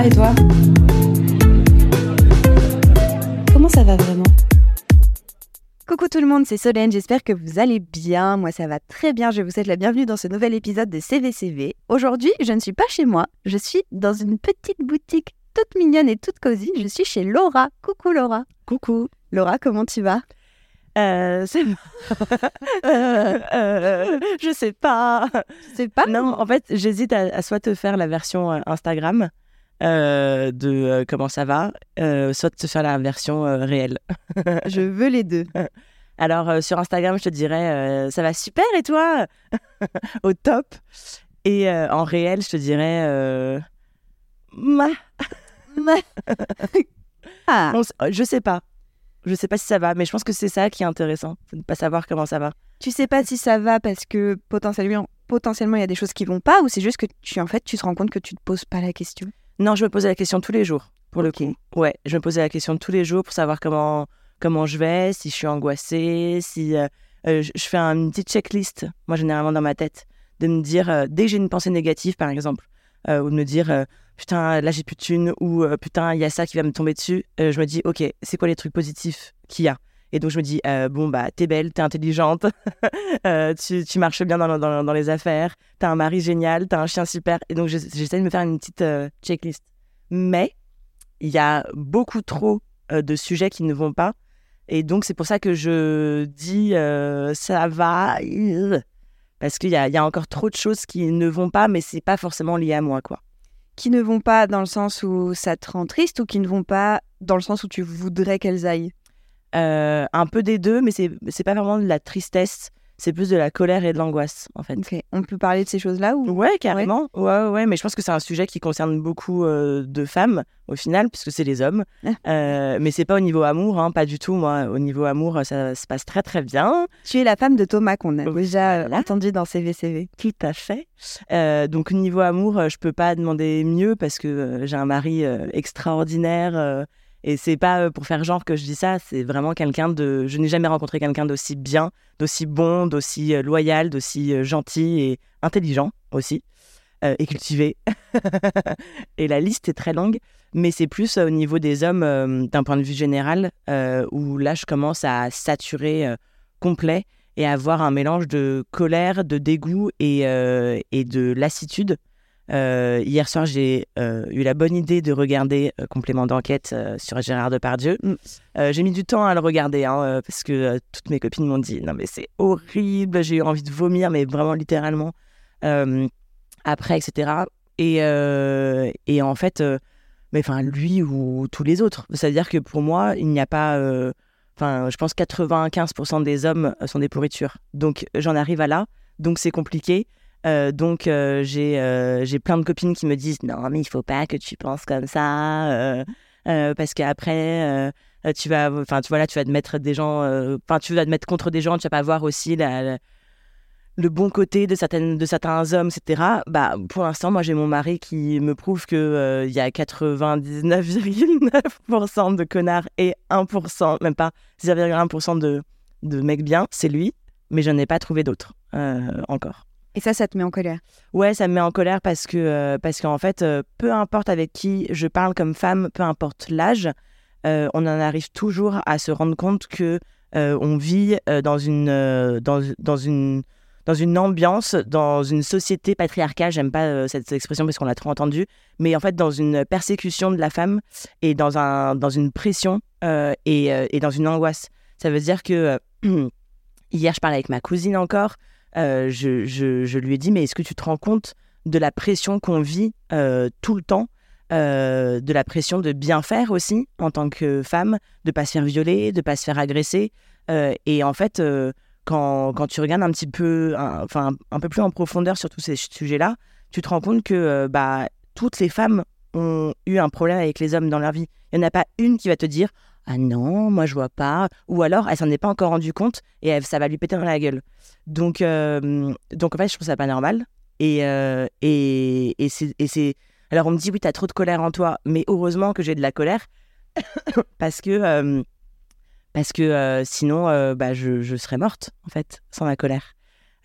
va et toi Comment ça va vraiment Coucou tout le monde, c'est Solène, j'espère que vous allez bien. Moi ça va très bien, je vous souhaite la bienvenue dans ce nouvel épisode de CVCV. Aujourd'hui, je ne suis pas chez moi, je suis dans une petite boutique toute mignonne et toute cosy. Je suis chez Laura. Coucou Laura. Coucou. Laura, comment tu vas? Euh, c'est euh, euh, je sais pas. Je sais pas. Non, en fait, j'hésite à, soit te faire la version euh, de comment ça va, soit te faire la version réelle. je veux les deux. Alors sur Instagram, je te dirais ça va super et toi? Au top. Et en réel, je te dirais ma. ah. je sais pas. Je sais pas si ça va, mais je pense que c'est ça qui est intéressant, de ne pas savoir comment ça va. Tu sais pas si ça va parce que potentiellement, potentiellement il y a des choses qui vont pas, ou c'est juste que tu en fait tu te rends compte que tu te poses pas la question? Non, je me posais la question tous les jours, pour le coup. Ouais, je me posais la question tous les jours pour savoir comment comment je vais, si je suis angoissée, si euh, euh, je fais une petite checklist, moi généralement dans ma tête, de me dire euh, dès que j'ai une pensée négative par exemple, ou de me dire putain, là j'ai plus de thunes ou putain, il y a ça qui va me tomber dessus, je me dis, ok, c'est quoi les trucs positifs qu'il y a? Et donc je me dis, euh, bon, bah, t'es belle, t'es intelligente, tu, tu, marches bien dans, les affaires, t'as un mari génial, t'as un chien super. Et donc j'essaie de me faire une petite checklist. Mais il y a beaucoup trop de sujets qui ne vont pas. Et donc c'est pour ça que je dis, ça va. Parce qu'il y a, y a encore trop de choses qui ne vont pas, mais c'est pas forcément lié à moi, quoi qui ne vont pas dans le sens où ça te rend triste ou qui ne vont pas dans le sens où tu voudrais qu'elles aillent? Euh, Un peu des deux, mais c'est pas vraiment de la tristesse c'est plus de la colère et de l'angoisse, en fait. On peut parler de ces choses-là ou? Ouais, carrément. Ouais. ouais, mais je pense que c'est un sujet qui concerne beaucoup euh, de femmes, au final, puisque c'est les hommes. Ah. Euh, mais c'est pas au niveau amour, hein, pas du tout. Moi, au niveau amour, ça se passe très, très bien. Tu es la femme de Thomas qu'on a déjà entendu dans CVCV. Tout à fait. Euh, donc, au niveau amour, je peux pas demander mieux parce que j'ai un mari extraordinaire et c'est pas euh, pour faire genre que je dis ça, c'est vraiment quelqu'un de. Je n'ai jamais rencontré quelqu'un d'aussi bien, d'aussi bon, d'aussi euh, loyal, d'aussi euh, gentil et intelligent aussi, et cultivé. et la liste est très longue, mais c'est plus au niveau des hommes d'un point de vue général, où là je commence à saturer complet et à avoir un mélange de colère, de dégoût et, et de lassitude euh, hier soir, j'ai euh, eu la bonne idée de regarder euh, Complément d'enquête sur Gérard Depardieu. Mm. j'ai mis du temps à le regarder hein, parce que toutes mes copines m'ont dit non mais c'est horrible, j'ai eu envie de vomir, mais vraiment littéralement après, etc. Et, et en fait, mais enfin lui ou tous les autres. C'est-à-dire que pour moi, il n'y a pas enfin, je pense 95% des hommes sont des pourritures. Donc, j'en arrive à là. Donc, c'est compliqué. Euh, donc euh, j'ai euh, j'ai plein de copines qui me disent non mais il faut pas que tu penses comme ça parce qu'après tu vas enfin tu vois là tu vas te mettre des gens enfin tu vas te mettre contre des gens tu vas pas voir aussi la, le bon côté de certaines de certains hommes etc bah pour l'instant moi j'ai mon mari qui me prouve que il y a 99,9% de connards et 1% même pas 0,1% de de mecs bien. C'est lui mais je n'en ai pas trouvé d'autres encore et ça, ça te met en colère? Ouais, ça me met en colère parce que euh, parce qu'en fait, euh, peu importe avec qui je parle comme femme, peu importe l'âge, euh, on en arrive toujours à se rendre compte que on vit dans une dans, dans une dans une ambiance, dans une société patriarcale, j'aime pas cette expression parce qu'on l'a trop entendue, mais en fait dans une persécution de la femme et dans, un, dans une pression et, et, dans une angoisse. Ça veut dire que hier je parlais avec ma cousine encore, euh, je, lui ai dit, mais est-ce que tu te rends compte de la pression qu'on vit euh, tout le temps, euh, de la pression de bien faire aussi en tant que femme, de pas se faire violer, de pas se faire agresser. et en fait, quand, quand, tu regardes un petit peu, enfin un, peu plus en profondeur sur tous ces sujets-là, tu te rends compte que bah, toutes les femmes ont eu un problème avec les hommes dans leur vie. Il n'y en a pas une qui va te dire ah non, moi je vois pas. Ou alors elle s'en est pas encore rendu compte et ça va lui péter dans la gueule. Donc, euh, donc en fait, je trouve ça pas normal. Et, euh, et, et c'est. Alors on me dit, oui, tu as trop de colère en toi, mais heureusement que j'ai de la colère parce que, euh, parce que sinon, bah, je, je, serais morte, en fait, sans la colère.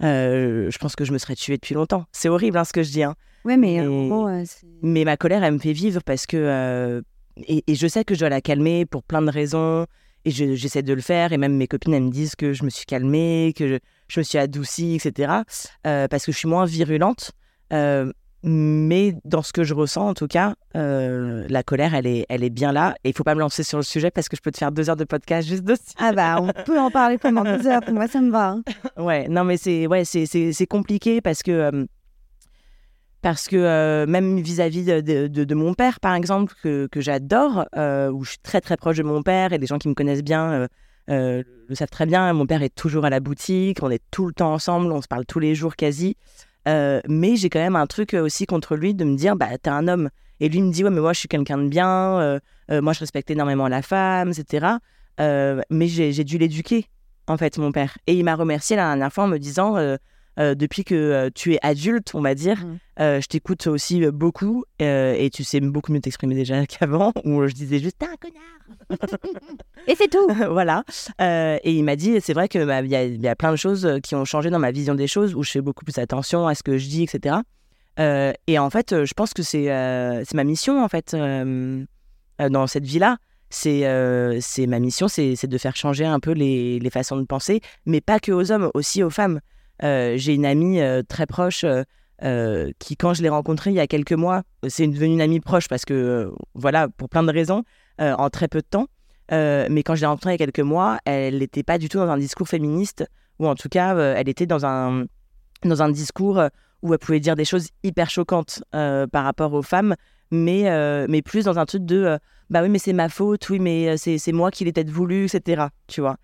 je pense que je me serais tuée depuis longtemps. C'est horrible hein, ce que je dis. Hein. Ouais, mais, Et- bon, euh, c'est- Mais ma colère, elle me fait vivre parce que. euh, et, et je sais que je dois la calmer pour plein de raisons. Et je- j'essaie de le faire. Et même mes copines, elles me disent que je me suis calmée, que je, je me suis adoucie, etc. euh, parce que je suis moins virulente. Euh, mais dans ce que je ressens, en tout cas, euh, la colère, elle est, elle est bien là. Et il faut pas me lancer sur le sujet parce que je peux te faire deux heures de podcast juste dessus. Ah bah, on peut en parler pendant deux heures. Moi, ça me va. hein. Ouais, non, mais c'est ouais, c'est, compliqué parce que, parce que euh, même vis-à-vis de, mon père, par exemple, que, que j'adore, euh, où je suis très très proche de mon père et les gens qui me connaissent bien euh, le savent très bien. Mon père est toujours à la boutique, on est tout le temps ensemble, on se parle tous les jours quasi. Mais j'ai quand même un truc aussi contre lui de me dire, bah, t'es un homme. Et lui me dit, ouais, mais moi, je suis quelqu'un de bien, moi, je respecte énormément la femme, etc. Mais j'ai dû l'éduquer, en fait, mon père. Et il m'a remercié la dernière fois en me disant, depuis que euh, tu es adulte, on va dire, Mhm. euh, je t'écoute aussi euh, beaucoup euh, et tu sais beaucoup mieux t'exprimer déjà qu'avant, où je disais juste, t'es un connard. Et c'est tout. voilà. Euh, et il m'a dit, c'est vrai qu'il bah, y, a- il y a plein de choses euh, qui ont changé dans ma vision des choses, où je fais beaucoup plus attention à ce que je dis, etc. Euh, et en fait, euh, je pense que c'est euh, ma mission, en fait, euh, euh, dans cette vie-là. C'est euh, ma mission, c'est c'est de faire changer un peu les, les façons de penser, mais pas que aux hommes, aussi aux femmes. Euh, J'ai une amie euh, très proche euh, qui, quand je l'ai rencontrée il y a quelques mois, c'est devenu une amie proche parce que, voilà, pour plein de raisons, en très peu de temps. Mais quand je l'ai rencontrée il y a quelques mois, elle n'était pas du tout dans un discours féministe, ou en tout cas, elle était dans un, dans un discours où elle pouvait dire des choses hyper choquantes par rapport aux femmes, mais, mais plus dans un truc de euh, bah oui, mais c'est ma faute, oui, mais c'est moi qui l'ai peut-être voulu, etc. Tu vois.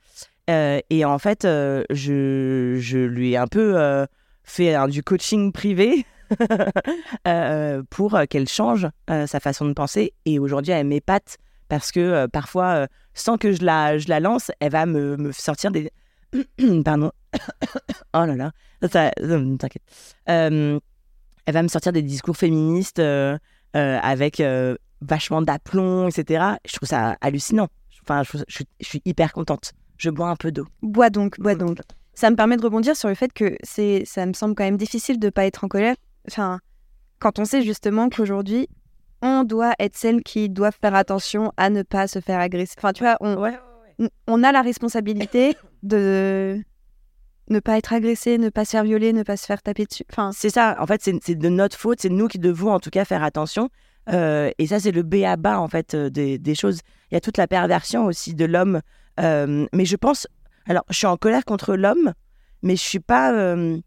Euh, et en fait, euh, je, je lui ai un peu euh, fait du coaching privé pour qu'elle change sa façon de penser. Et aujourd'hui, elle m'épate parce que parfois, sans que je la, je la lance, elle va me, sortir des. Pardon. oh là là. T'inquiète. Elle va me sortir des discours féministes avec vachement d'aplomb, etc. Je trouve ça hallucinant. Enfin, je suis hyper contente. Je bois un peu d'eau. Bois donc, bois donc. Ça me permet de rebondir sur le fait que c'est, ça me semble quand même difficile de pas être en colère. Enfin, quand on sait justement qu'aujourd'hui, on doit être celle qui doit faire attention à ne pas se faire agresser. Enfin, tu vois, on, Ouais, on a la responsabilité de ne pas être agressé, ne pas se faire violer, ne pas se faire taper dessus. Enfin, C'est ça, en fait, c'est de notre faute, c'est nous qui devons en tout cas faire attention. Euh, et ça, c'est le B à bas, en fait, euh, des, des choses. Il y a toute la perversion aussi de l'homme. Euh, mais je pense. Alors, je suis en colère contre l'homme, mais je suis pas. euh,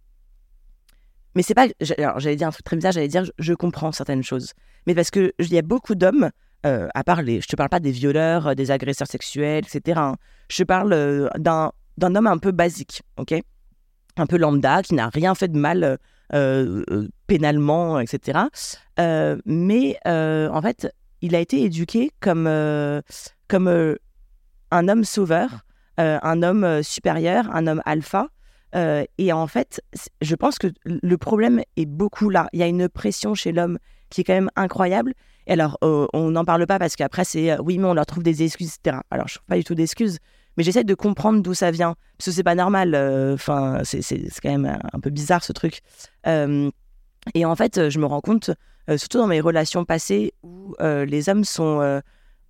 Mais c'est pas. Alors, j'allais dire un truc très bizarre, j'allais dire je, comprends certaines choses. Mais parce que il y a beaucoup d'hommes, euh, à part les. Je te parle pas des violeurs, des agresseurs sexuels, etc. hein. Je parle d'un homme un peu basique, ok? Un peu lambda, qui n'a rien fait de mal. pénalement, etc. Mais en fait, il a été éduqué comme, comme un homme sauveur, euh, un homme euh, supérieur, un homme alpha. Euh, et en fait, je pense que le problème est beaucoup là. Il y a une pression chez l'homme qui est quand même incroyable. Et alors, euh, on n'en parle pas parce qu'après, c'est euh, oui, mais on leur trouve des excuses, etc. Alors, je ne trouve pas du tout d'excuses, mais j'essaie de comprendre d'où ça vient. Parce que c'est pas normal. Enfin, c'est quand même un, peu bizarre ce truc. Et en fait, je me rends compte, surtout dans mes relations passées, où les hommes sont,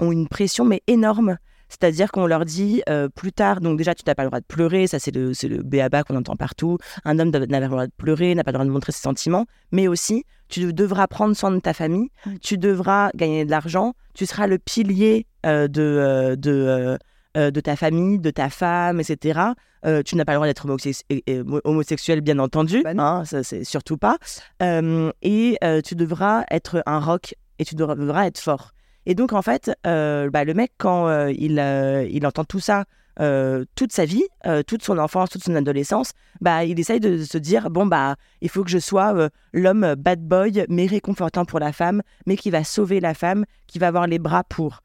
ont une pression, mais énorme. C'est-à-dire qu'on leur dit euh, plus tard, donc déjà, tu n'as pas le droit de pleurer, ça c'est le, le béaba qu'on entend partout. Un homme n'a pas le droit de pleurer, n'a pas le droit de montrer ses sentiments, mais aussi, tu devras prendre soin de ta famille, tu devras gagner de l'argent, tu seras le pilier euh, de, euh, de, de ta famille, de ta femme, etc. Euh, tu n'as pas le droit d'être homosexuel, bien entendu, non. hein, ça c'est surtout pas. Euh, et euh, tu devras être un rock et tu devras être fort. Et donc en fait, euh, bah, le mec quand euh, il, euh, il entend tout ça toute sa vie, toute son enfance, toute son adolescence, bah il essaye de se dire bon bah il faut que je sois l'homme bad boy mais réconfortant pour la femme, mais qui va sauver la femme, qui va avoir les bras pour.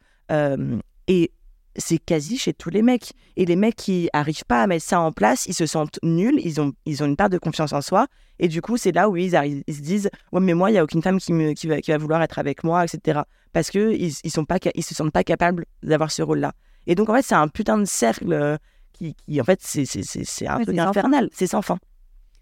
Et c'est quasi chez tous les mecs. Et les mecs qui arrivent pas à mettre ça en place, ils se sentent nuls, ils ont, ils ont une part de confiance en soi. Et du coup, c'est là où ils, ils se disent Ouais, mais moi, il n'y a aucune femme qui, me, qui, va, qui va vouloir être avec moi, etc. Parce qu'ils ils, ils sont pas, ils se sentent pas capables d'avoir ce rôle-là. Et donc, en fait, c'est un putain de cercle euh, qui, qui en fait, c'est un Ouais, truc infernal. C'est sans fin.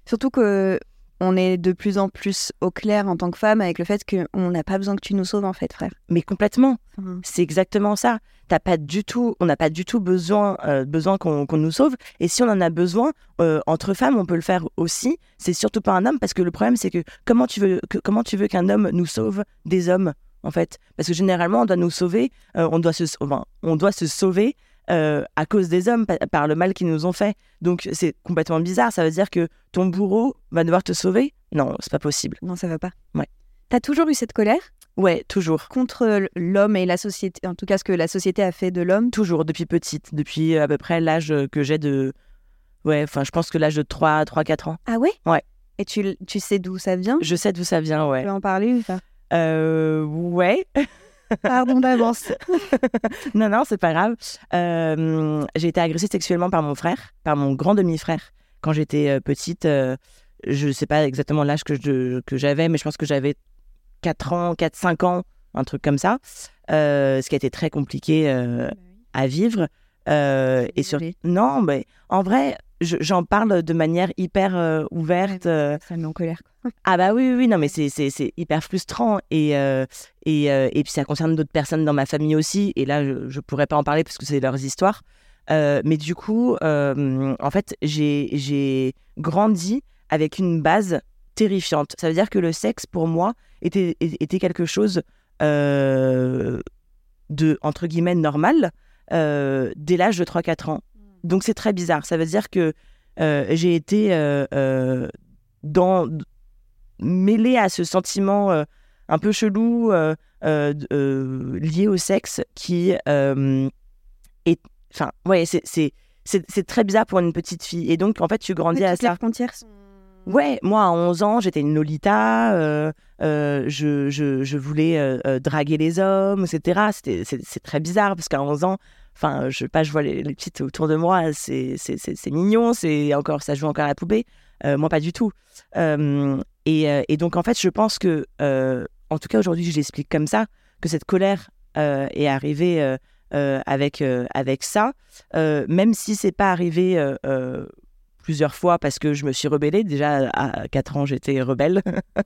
surtout que on est de plus en plus au clair en tant que femme avec le fait qu'on n'a pas besoin que tu nous sauves en fait, frère. Mais complètement. C'est exactement ça. T'as pas du tout, on n'a pas du tout besoin, euh, besoin qu'on qu'on nous sauve. Et si on en a besoin, euh, entre femmes, on peut le faire aussi. C'est surtout pas un homme, parce que le problème, c'est que comment tu veux, que- comment tu veux qu'un homme nous sauve des hommes, en fait Parce que généralement, on doit nous sauver, euh, on doit se, enfin, on doit se sauver euh, à cause des hommes, pa- par le mal qu'ils nous ont fait. Donc c'est complètement bizarre. Ça veut dire que ton bourreau va devoir te sauver? Non, c'est pas possible. non, ça va pas. Ouais. T'as toujours eu cette colère? Ouais, toujours. contre l'homme et la société, en tout cas ce que la société a fait de l'homme? Toujours, depuis petite, depuis euh, à peu près l'âge que j'ai de. Ouais, enfin, je pense que l'âge de 3, 3, 4 ans. Ah ouais? Ouais. Et tu, tu sais d'où ça vient? Je sais d'où ça vient, Tu ouais. peux en parler ou pas? Euh, ouais. Pardon d'avance. non, non, c'est pas grave. Euh, j'ai été agressée sexuellement par mon frère, par mon grand demi-frère, quand j'étais euh, petite. euh, je sais pas exactement l'âge que je- que j'avais, mais je pense que j'avais 4 ans, 4, 5 ans, un truc comme ça. Ce qui a été très compliqué euh, à vivre. Euh, et sur... Non, mais en vrai, j'en parle de manière hyper euh, ouverte. euh, Ça me met en colère. quoi. Ah bah oui, oui, oui, non, mais c'est, hyper frustrant. Et, euh, et, et puis ça concerne d'autres personnes dans ma famille aussi. Et là, je ne pourrais pas en parler parce que c'est leurs histoires. Mais du coup, en fait, j'ai, j'ai grandi avec une base terrifiante. Ça veut dire que le sexe, pour moi, était, était quelque chose de, entre guillemets, normal dès l'âge de 3-4 ans. Donc c'est très bizarre. Ça veut dire que euh, j'ai été euh, euh, dans mêlée à ce sentiment euh, un peu chelou lié au sexe qui est enfin ouais c'est très bizarre pour une petite fille et donc en fait tu grandis à Toutes les ça frontières sont... Ouais, moi à 11 ans, j'étais une Lolita, euh, euh, je, je, je voulais euh, draguer les hommes, etc. C'est très bizarre parce qu'à 11 ans, enfin, je sais pas, je vois les, les petites autour de moi, c'est, mignon, c'est encore, ça joue encore à la poupée. Euh, moi, pas du tout. Euh, et, euh, et donc, en fait, je pense que, en tout cas aujourd'hui, je l'explique comme ça, que cette colère est arrivée avec, avec ça, même si c'est pas arrivé. plusieurs fois parce que je me suis rebellée. Déjà, à 4 ans, j'étais rebelle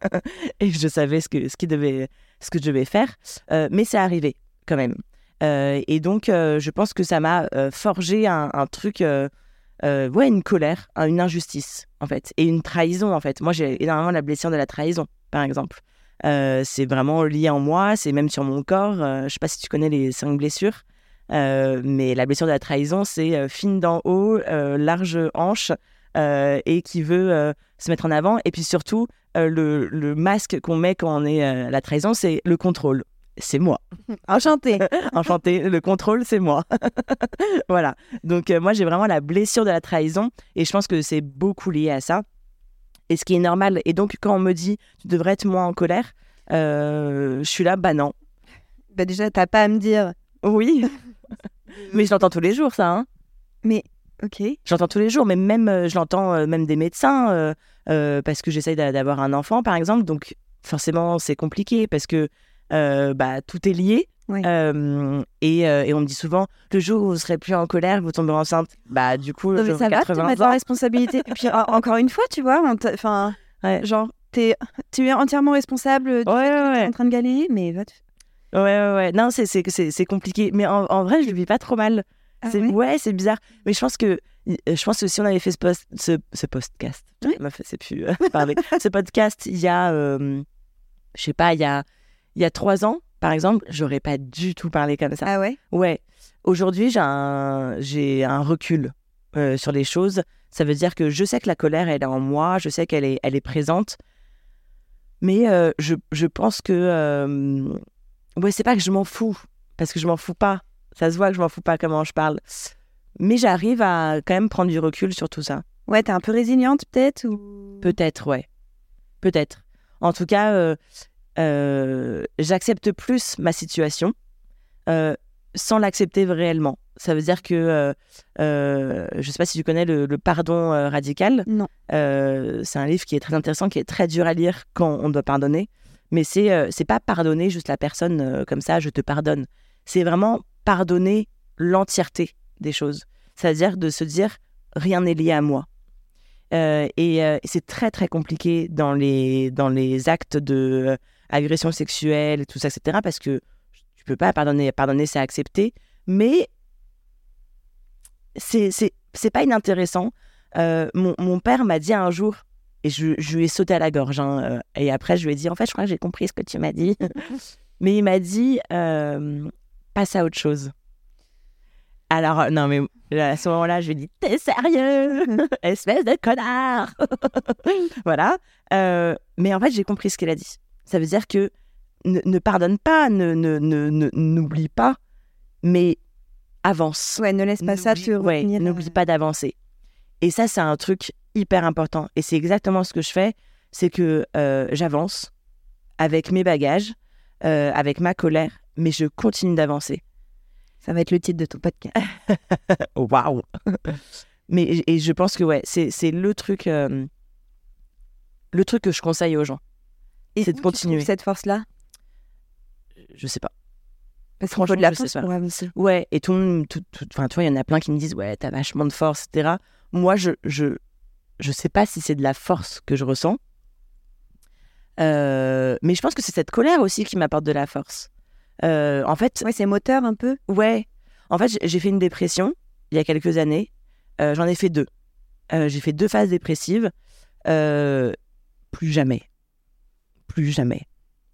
et je savais ce que, ce, qui devait, ce que je devais faire. Euh, mais c'est arrivé quand même. Euh, et donc, euh, je pense que ça m'a euh, forgé un, truc, ouais, une colère, une injustice, en fait, et une trahison, en fait. Moi, j'ai énormément la blessure de la trahison, par exemple. C'est vraiment lié en moi, c'est même sur mon corps. Je sais pas si tu connais les cinq blessures. Mais la blessure de la trahison, c'est fine d'en haut, large hanche, et qui veut se mettre en avant. Et puis surtout, le, le masque qu'on met quand on est la trahison, c'est le contrôle. C'est moi. Enchantée. Enchanté, le contrôle, c'est moi. voilà. Donc, euh, moi, j'ai vraiment la blessure de la trahison, et je pense que c'est beaucoup lié à ça. Et ce qui est normal. Et donc, quand on me dit, tu devrais être moins en colère, euh, je suis là, bah non. bah déjà, t'as pas à me dire. Oui. Mais je l'entends tous les jours, ça. Hein. Mais ok. J'entends tous les jours, mais même, euh, je l'entends euh, même des médecins, euh, parce que j'essaye d'a- d'avoir un enfant, par exemple. Donc, forcément, c'est compliqué parce que bah, tout est lié. Oui. Euh, et, euh, et on me dit souvent, le jour où vous serez plus en colère, vous tomberez enceinte. Bah, du coup, Non, mais ça va, tu 80 mets ta ans. responsabilité. Et puis en- encore une fois, tu vois, enfin, Ouais. genre, tu es entièrement responsable du Ouais, fait que ouais, ouais. en train de galérer, mais va. Ouais, ouais, ouais. Non, c'est, compliqué. Mais en, en vrai, je le vis pas trop mal. Ah c'est, ouais? c'est bizarre. Mais je pense que, euh, je pense que si on avait fait ce, post, ce, ce podcast, Oui. c'est plus euh, parler. ce podcast, il y a, euh, je sais pas, il y a, il y a trois ans, par exemple, j'aurais pas du tout parlé comme ça. Ah ouais? Ouais. Aujourd'hui, j'ai un, j'ai un recul euh, sur les choses. Ça veut dire que je sais que la colère, elle est en moi, je sais qu'elle est, elle est présente. Mais euh, je, je pense que. euh, ouais, c'est pas que je m'en fous, parce que je m'en fous pas. Ça se voit que je m'en fous pas comment je parle. Mais j'arrive à quand même prendre du recul sur tout ça. Ouais, t'es un peu résiliente peut-être ou... Peut-être, ouais. Peut-être. En tout cas, euh, euh, j'accepte plus ma situation euh, sans l'accepter réellement. Ça veut dire que, euh, je ne sais pas si tu connais le, le pardon radical. Non. C'est un livre qui est très intéressant, qui est très dur à lire quand on doit pardonner. Mais c'est c'est pas pardonner juste la personne comme ça, je te pardonne. C'est vraiment pardonner l'entièreté des choses. C'est-à-dire de se dire rien n'est lié à moi. Euh, et euh, c'est très très compliqué dans les, dans les actes de agression sexuelle, tout ça, etc. Parce que tu peux pas pardonner, pardonner, c'est accepter. Mais c'est pas inintéressant. Euh, mon, mon père m'a dit un jour, et je, je lui ai sauté à la gorge, hein, euh, et après je lui ai dit, en fait, je crois que j'ai compris ce que tu m'as dit. mais il m'a dit, euh, passe à autre chose. Alors, non, mais à ce moment-là, je lui ai dit, t'es sérieux? Espèce de connard Voilà. Mais en fait, j'ai compris ce qu'elle a dit. Ça veut dire que ne, ne pardonne pas, ne n'oublie pas, mais avance. Ouais, ne laisse pas ça te ouais. N'oublie euh, pas d'avancer. Et ça, c'est un truc hyper important. Et c'est exactement ce que je fais. C'est que euh, j'avance avec mes bagages, euh, avec ma colère, mais je continue d'avancer. Ça va être le titre de ton podcast. Waouh Mais et je pense que ouais, c'est c'est le truc, euh, le truc que je conseille aux gens. Et C'est de continuer. cette force-là? Je sais pas. Parce qu'il faut de la force pour avancer. Ouais, et tout, le monde- tout, tout- enfin, tu vois, il y en a plein qui me disent, ouais, t'as vachement de force, etc. Moi, je, je, je sais pas si c'est de la force que je ressens. Euh, mais je pense que c'est cette colère aussi qui m'apporte de la force. Euh, en fait, Ouais, c'est moteur un peu. ouais. En fait, j'ai- fait une dépression il y a quelques années. Euh, J'en ai fait deux. J'ai fait deux phases dépressives. Plus jamais. Plus jamais.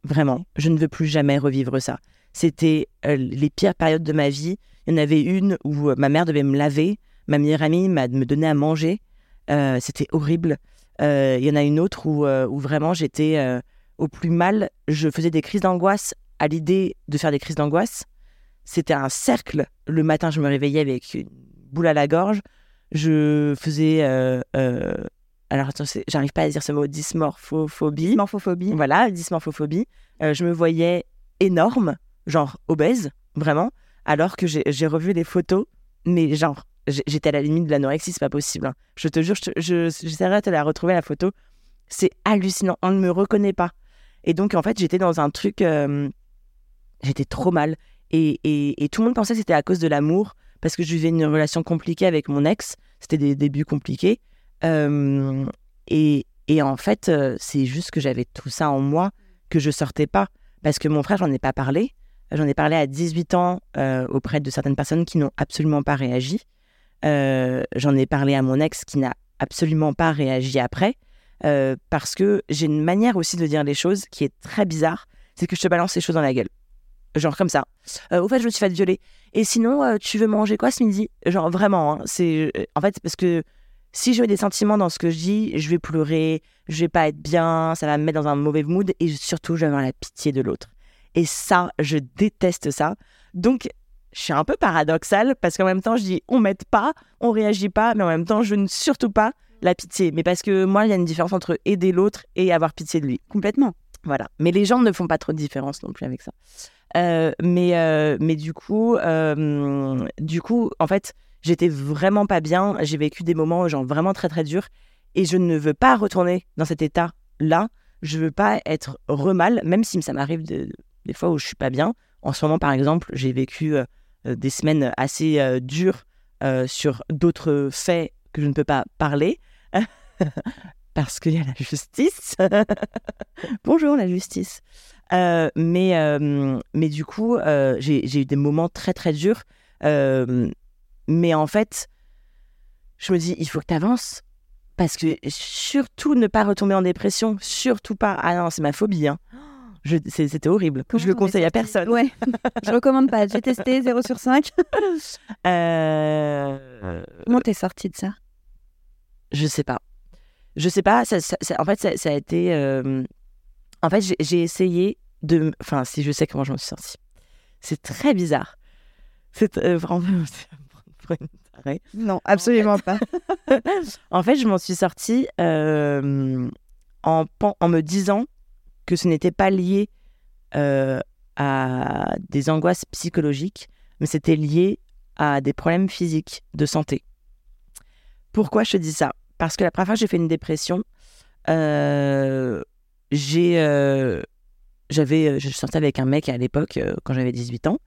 Vraiment. Je ne veux plus jamais revivre ça. C'était euh, les pires périodes de ma vie. Il y en avait une où euh, ma mère devait me laver. Ma meilleure amie m'a me donnait à manger. Euh, C'était horrible. Euh, il y en a une autre où, où vraiment j'étais au plus mal. Je faisais des crises d'angoisse à l'idée de faire des crises d'angoisse. C'était un cercle. Le matin, je me réveillais avec une boule à la gorge. Je faisais. Alors, j'arrive pas à dire ce mot, dysmorphophobie. Morphophobie. Voilà, dysmorphophobie. Euh, je me voyais énorme, genre obèse, vraiment, alors que j'ai revu les photos, mais genre, j'étais à la limite de l'anorexie, c'est pas possible. hein. Je te jure, je te- je- j'essaierai de te la retrouver, la photo. C'est hallucinant, on ne me reconnaît pas. Et donc, en fait, j'étais dans un truc, euh, j'étais trop mal. Et, et- et tout le monde pensait que c'était à cause de l'amour, parce que je vivais une relation compliquée avec mon ex. C'était des débuts compliqués. Euh, et, en fait, euh, c'est juste que j'avais tout ça en moi que je sortais pas. Parce que mon frère, j'en ai pas parlé. J'en ai parlé à 18 ans euh, auprès de certaines personnes qui n'ont absolument pas réagi. J'en ai parlé à mon ex qui n'a absolument pas réagi après. parce que j'ai une manière aussi de dire les choses qui est très bizarre. C'est que je te balance les choses dans la gueule. Genre comme ça. Au fait, je me suis fait violer. Et sinon, tu veux manger quoi ce midi? Genre vraiment. hein, c'est En fait, parce que si j'ai des sentiments dans ce que je dis, je vais pleurer, je vais pas être bien, ça va me mettre dans un mauvais mood et surtout, je vais avoir la pitié de l'autre. Et ça, je déteste ça. Donc, je suis un peu paradoxale parce qu'en même temps, je dis on m'aide pas, on réagit pas, mais en même temps, je ne surtout pas la pitié. Mais parce que moi, il y a une différence entre aider l'autre et avoir pitié de lui. Complètement. Voilà. Mais les gens ne font pas trop de différence non plus avec ça. Euh, mais, euh, mais du coup, euh, du coup, en fait, j'étais vraiment pas bien. J'ai vécu des moments genre vraiment très très durs et je ne veux pas retourner dans cet état-là. Je veux pas être remal, même si ça m'arrive de- des fois où je suis pas bien. En ce moment, par exemple, j'ai vécu euh, euh, des semaines assez euh, dures sur d'autres faits que je ne peux pas parler. Parce qu'il y a la justice. Bonjour la justice. Mais, mais du coup, j'ai eu des moments très très durs. Mais en fait, je me dis, il faut que tu avances. Parce que surtout ne pas retomber en dépression. Surtout pas. Ah non, c'est ma phobie. Hein. C'était horrible. Comment je le conseille à personne. Ouais. je recommande pas. J'ai testé 0 sur 5. Euh, Comment t'es sortie de ça? Je sais pas. Je sais pas. Ça, ça- ça- en fait, ça, a été. euh, En fait, j'ai- essayé de. Enfin, si je sais comment je m'en suis sortie. C'est très bizarre. C'est euh, vraiment. pour une tarée. Non, absolument pas. en fait, je m'en suis sortie euh, en, me disant que ce n'était pas lié euh, à des angoisses psychologiques, mais c'était lié à des problèmes physiques de santé. Pourquoi je te dis ça? Parce que la première fois que j'ai fait une dépression, euh, j'ai, euh, j'avais, je sortais avec un mec à l'époque quand j'avais 18 ans,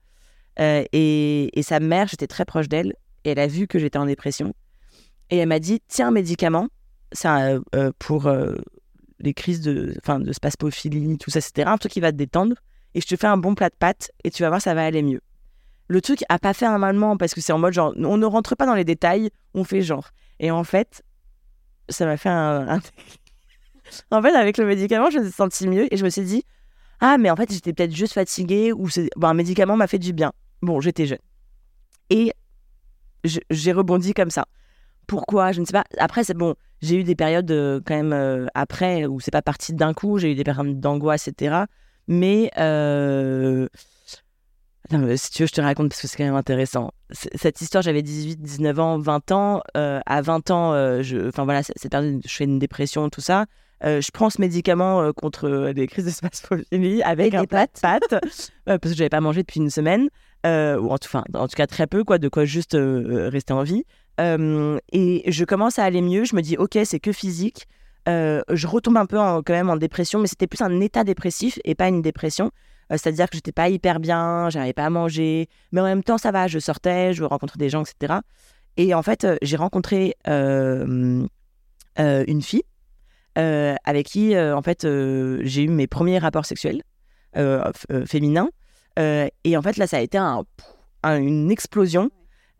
et, et sa mère, j'étais très proche d'elle, et elle a vu que j'étais en dépression, et elle m'a dit tiens un médicament c'est un, euh, pour euh, les crises de, enfin, de spasmophilie, tout ça, etc. Un truc qui va te détendre. Et je te fais un bon plat de pâtes et tu vas voir, ça va aller mieux. Le truc a pas fait un malement parce que c'est en mode genre, on ne rentre pas dans les détails, on fait genre. Et en fait, ça m'a fait un, en fait, avec le médicament, je me suis sentie mieux et je me suis dit, ah, mais en fait, j'étais peut-être juste fatiguée ou bon, un médicament m'a fait du bien. Bon, j'étais jeune. Et j'ai rebondi comme ça. Pourquoi? Je ne sais pas. Après, c'est bon. J'ai eu des périodes euh, quand même euh, après où c'est pas parti d'un coup. J'ai eu des périodes d'angoisse, etc. Mais euh... attends, mais si tu veux, je te raconte parce que c'est quand même intéressant. C- Cette histoire, j'avais 18, 19 ans, 20 ans. Euh, à 20 ans, je... enfin voilà, cette période, je fais une dépression, tout ça. Euh, je prends ce médicament euh, contre euh, des crises de spasmophilie avec un des pâtes euh, parce que j'avais pas mangé depuis une semaine euh, ou en tout, cas très peu de quoi juste euh, rester en vie. Euh, et je commence à aller mieux. Je me dis ok, c'est que physique. Euh, je retombe un peu quand même en dépression, mais c'était plus un état dépressif et pas une dépression. Euh, C'est-à-dire que j'étais pas hyper bien, j'arrivais pas à manger, mais en même temps ça va, je sortais, je rencontrais des gens, etc. Et en fait, euh, j'ai rencontré euh, euh, une fille euh, avec qui, euh, en fait, euh, j'ai eu mes premiers rapports sexuels euh, euh, féminins. Euh, et en fait, là, ça a été un- un- une explosion.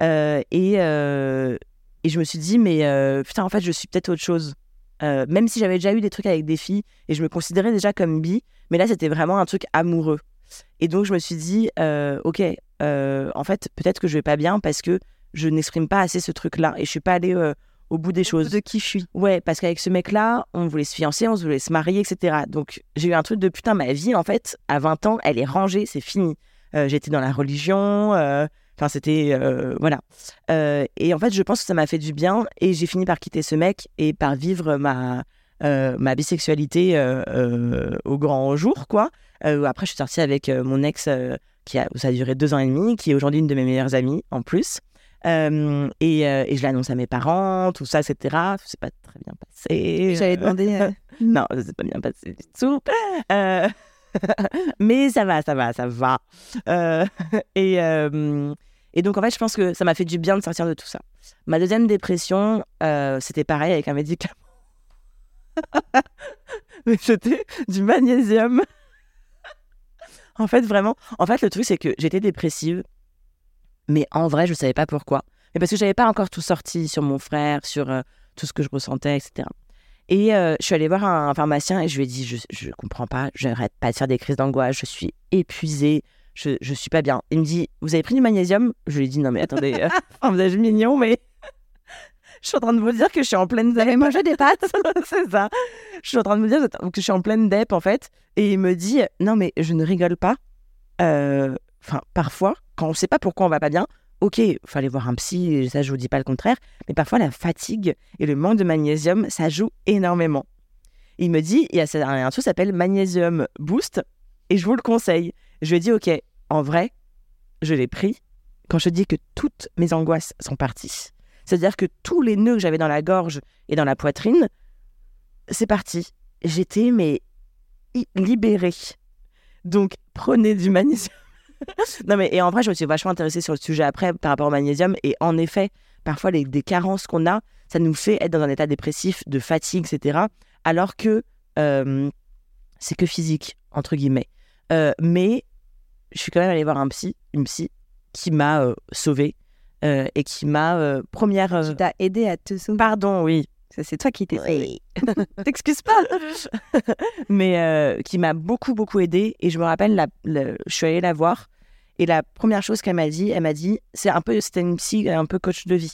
Euh, et, euh, et je me suis dit, mais putain, en fait, je suis peut-être autre chose. Même si j'avais déjà eu des trucs avec des filles et je me considérais déjà comme bi, mais là, c'était vraiment un truc amoureux. Et donc, je me suis dit, ok, en fait, peut-être que je vais pas bien parce que je n'exprime pas assez ce truc-là et je suis pas allée au bout des choses. De qui je suis. Ouais, parce qu'avec ce mec-là, on voulait se fiancer, on voulait se marier, etc. Donc, j'ai eu un truc de putain, ma vie, en fait, à 20 ans, elle est rangée, c'est fini. Euh, J'étais dans la religion, euh, enfin, c'était. euh, voilà. Euh, et en fait, je pense que ça m'a fait du bien et j'ai fini par quitter ce mec et par vivre ma, ma bisexualité au grand jour, quoi. Après, je suis sortie avec mon ex, qui a, ça a duré deux ans et demi, qui est aujourd'hui une de mes meilleures amies, en plus. Euh, et, euh, et je l'annonce à mes parents, tout ça, etc. C'est pas très bien passé. J'allais demander. euh, Non, c'est pas bien passé du tout. Euh, Mais ça va, ça va, ça va. Euh, Et, euh, et donc, en fait, je pense que ça m'a fait du bien de sortir de tout ça. Ma deuxième dépression, euh, c'était pareil avec un médicament. Mais c'était du magnésium. en fait, vraiment. En fait, le truc, c'est que j'étais dépressive, mais en vrai, je ne savais pas pourquoi. Mais parce que j'avais pas encore tout sorti sur mon frère, sur euh, tout ce que je ressentais, etc. Et euh, je suis allée voir un, un pharmacien et je lui ai dit Je, je comprends pas, j'arrête pas de faire des crises d'angoisse, je suis épuisée, je, je suis pas bien. Il me dit Vous avez pris du magnésium? Je lui ai dit Non, mais attendez, euh, enfin, vous êtes mignon, mais je suis en train de vous dire que je suis en pleine Vous dep. mangé des pâtes? C'est ça. Je suis en train de me dire que je suis en pleine dep, en fait. Et il me dit Non, mais je ne rigole pas. Euh, Enfin, parfois, quand on sait pas pourquoi on va pas bien, ok, il aller voir un psy, ça, je vous dis pas le contraire. Mais parfois, la fatigue et le manque de magnésium, ça joue énormément. Il me dit Il y a un truc qui s'appelle Magnésium Boost, et je vous le conseille. Je lui ai dit Ok, en vrai, je l'ai pris quand je dis que toutes mes angoisses sont parties. C'est-à-dire que tous les nœuds que j'avais dans la gorge et dans la poitrine, c'est parti. J'étais, mais libérée. Donc, prenez du magnésium. non, mais et en vrai, je me suis vachement intéressée sur le sujet après par rapport au magnésium. Et en effet, parfois, les, des carences qu'on a, ça nous fait être dans un état dépressif, de fatigue, etc. Alors que euh, c'est que physique, entre guillemets. Euh, mais je suis quand même allée voir un psy, une psy, qui m'a euh, sauvée et qui m'a première. Qui t'a aidé à te sauver. pardon, oui. C'est toi qui t'es Oui. T'excuses pas. mais euh, qui m'a beaucoup, beaucoup aidée. Et je me rappelle, la, la- je suis allée la voir. Et la première chose qu'elle m'a dit, elle m'a dit, c'est un peu, c'était une psy, un peu coach de vie.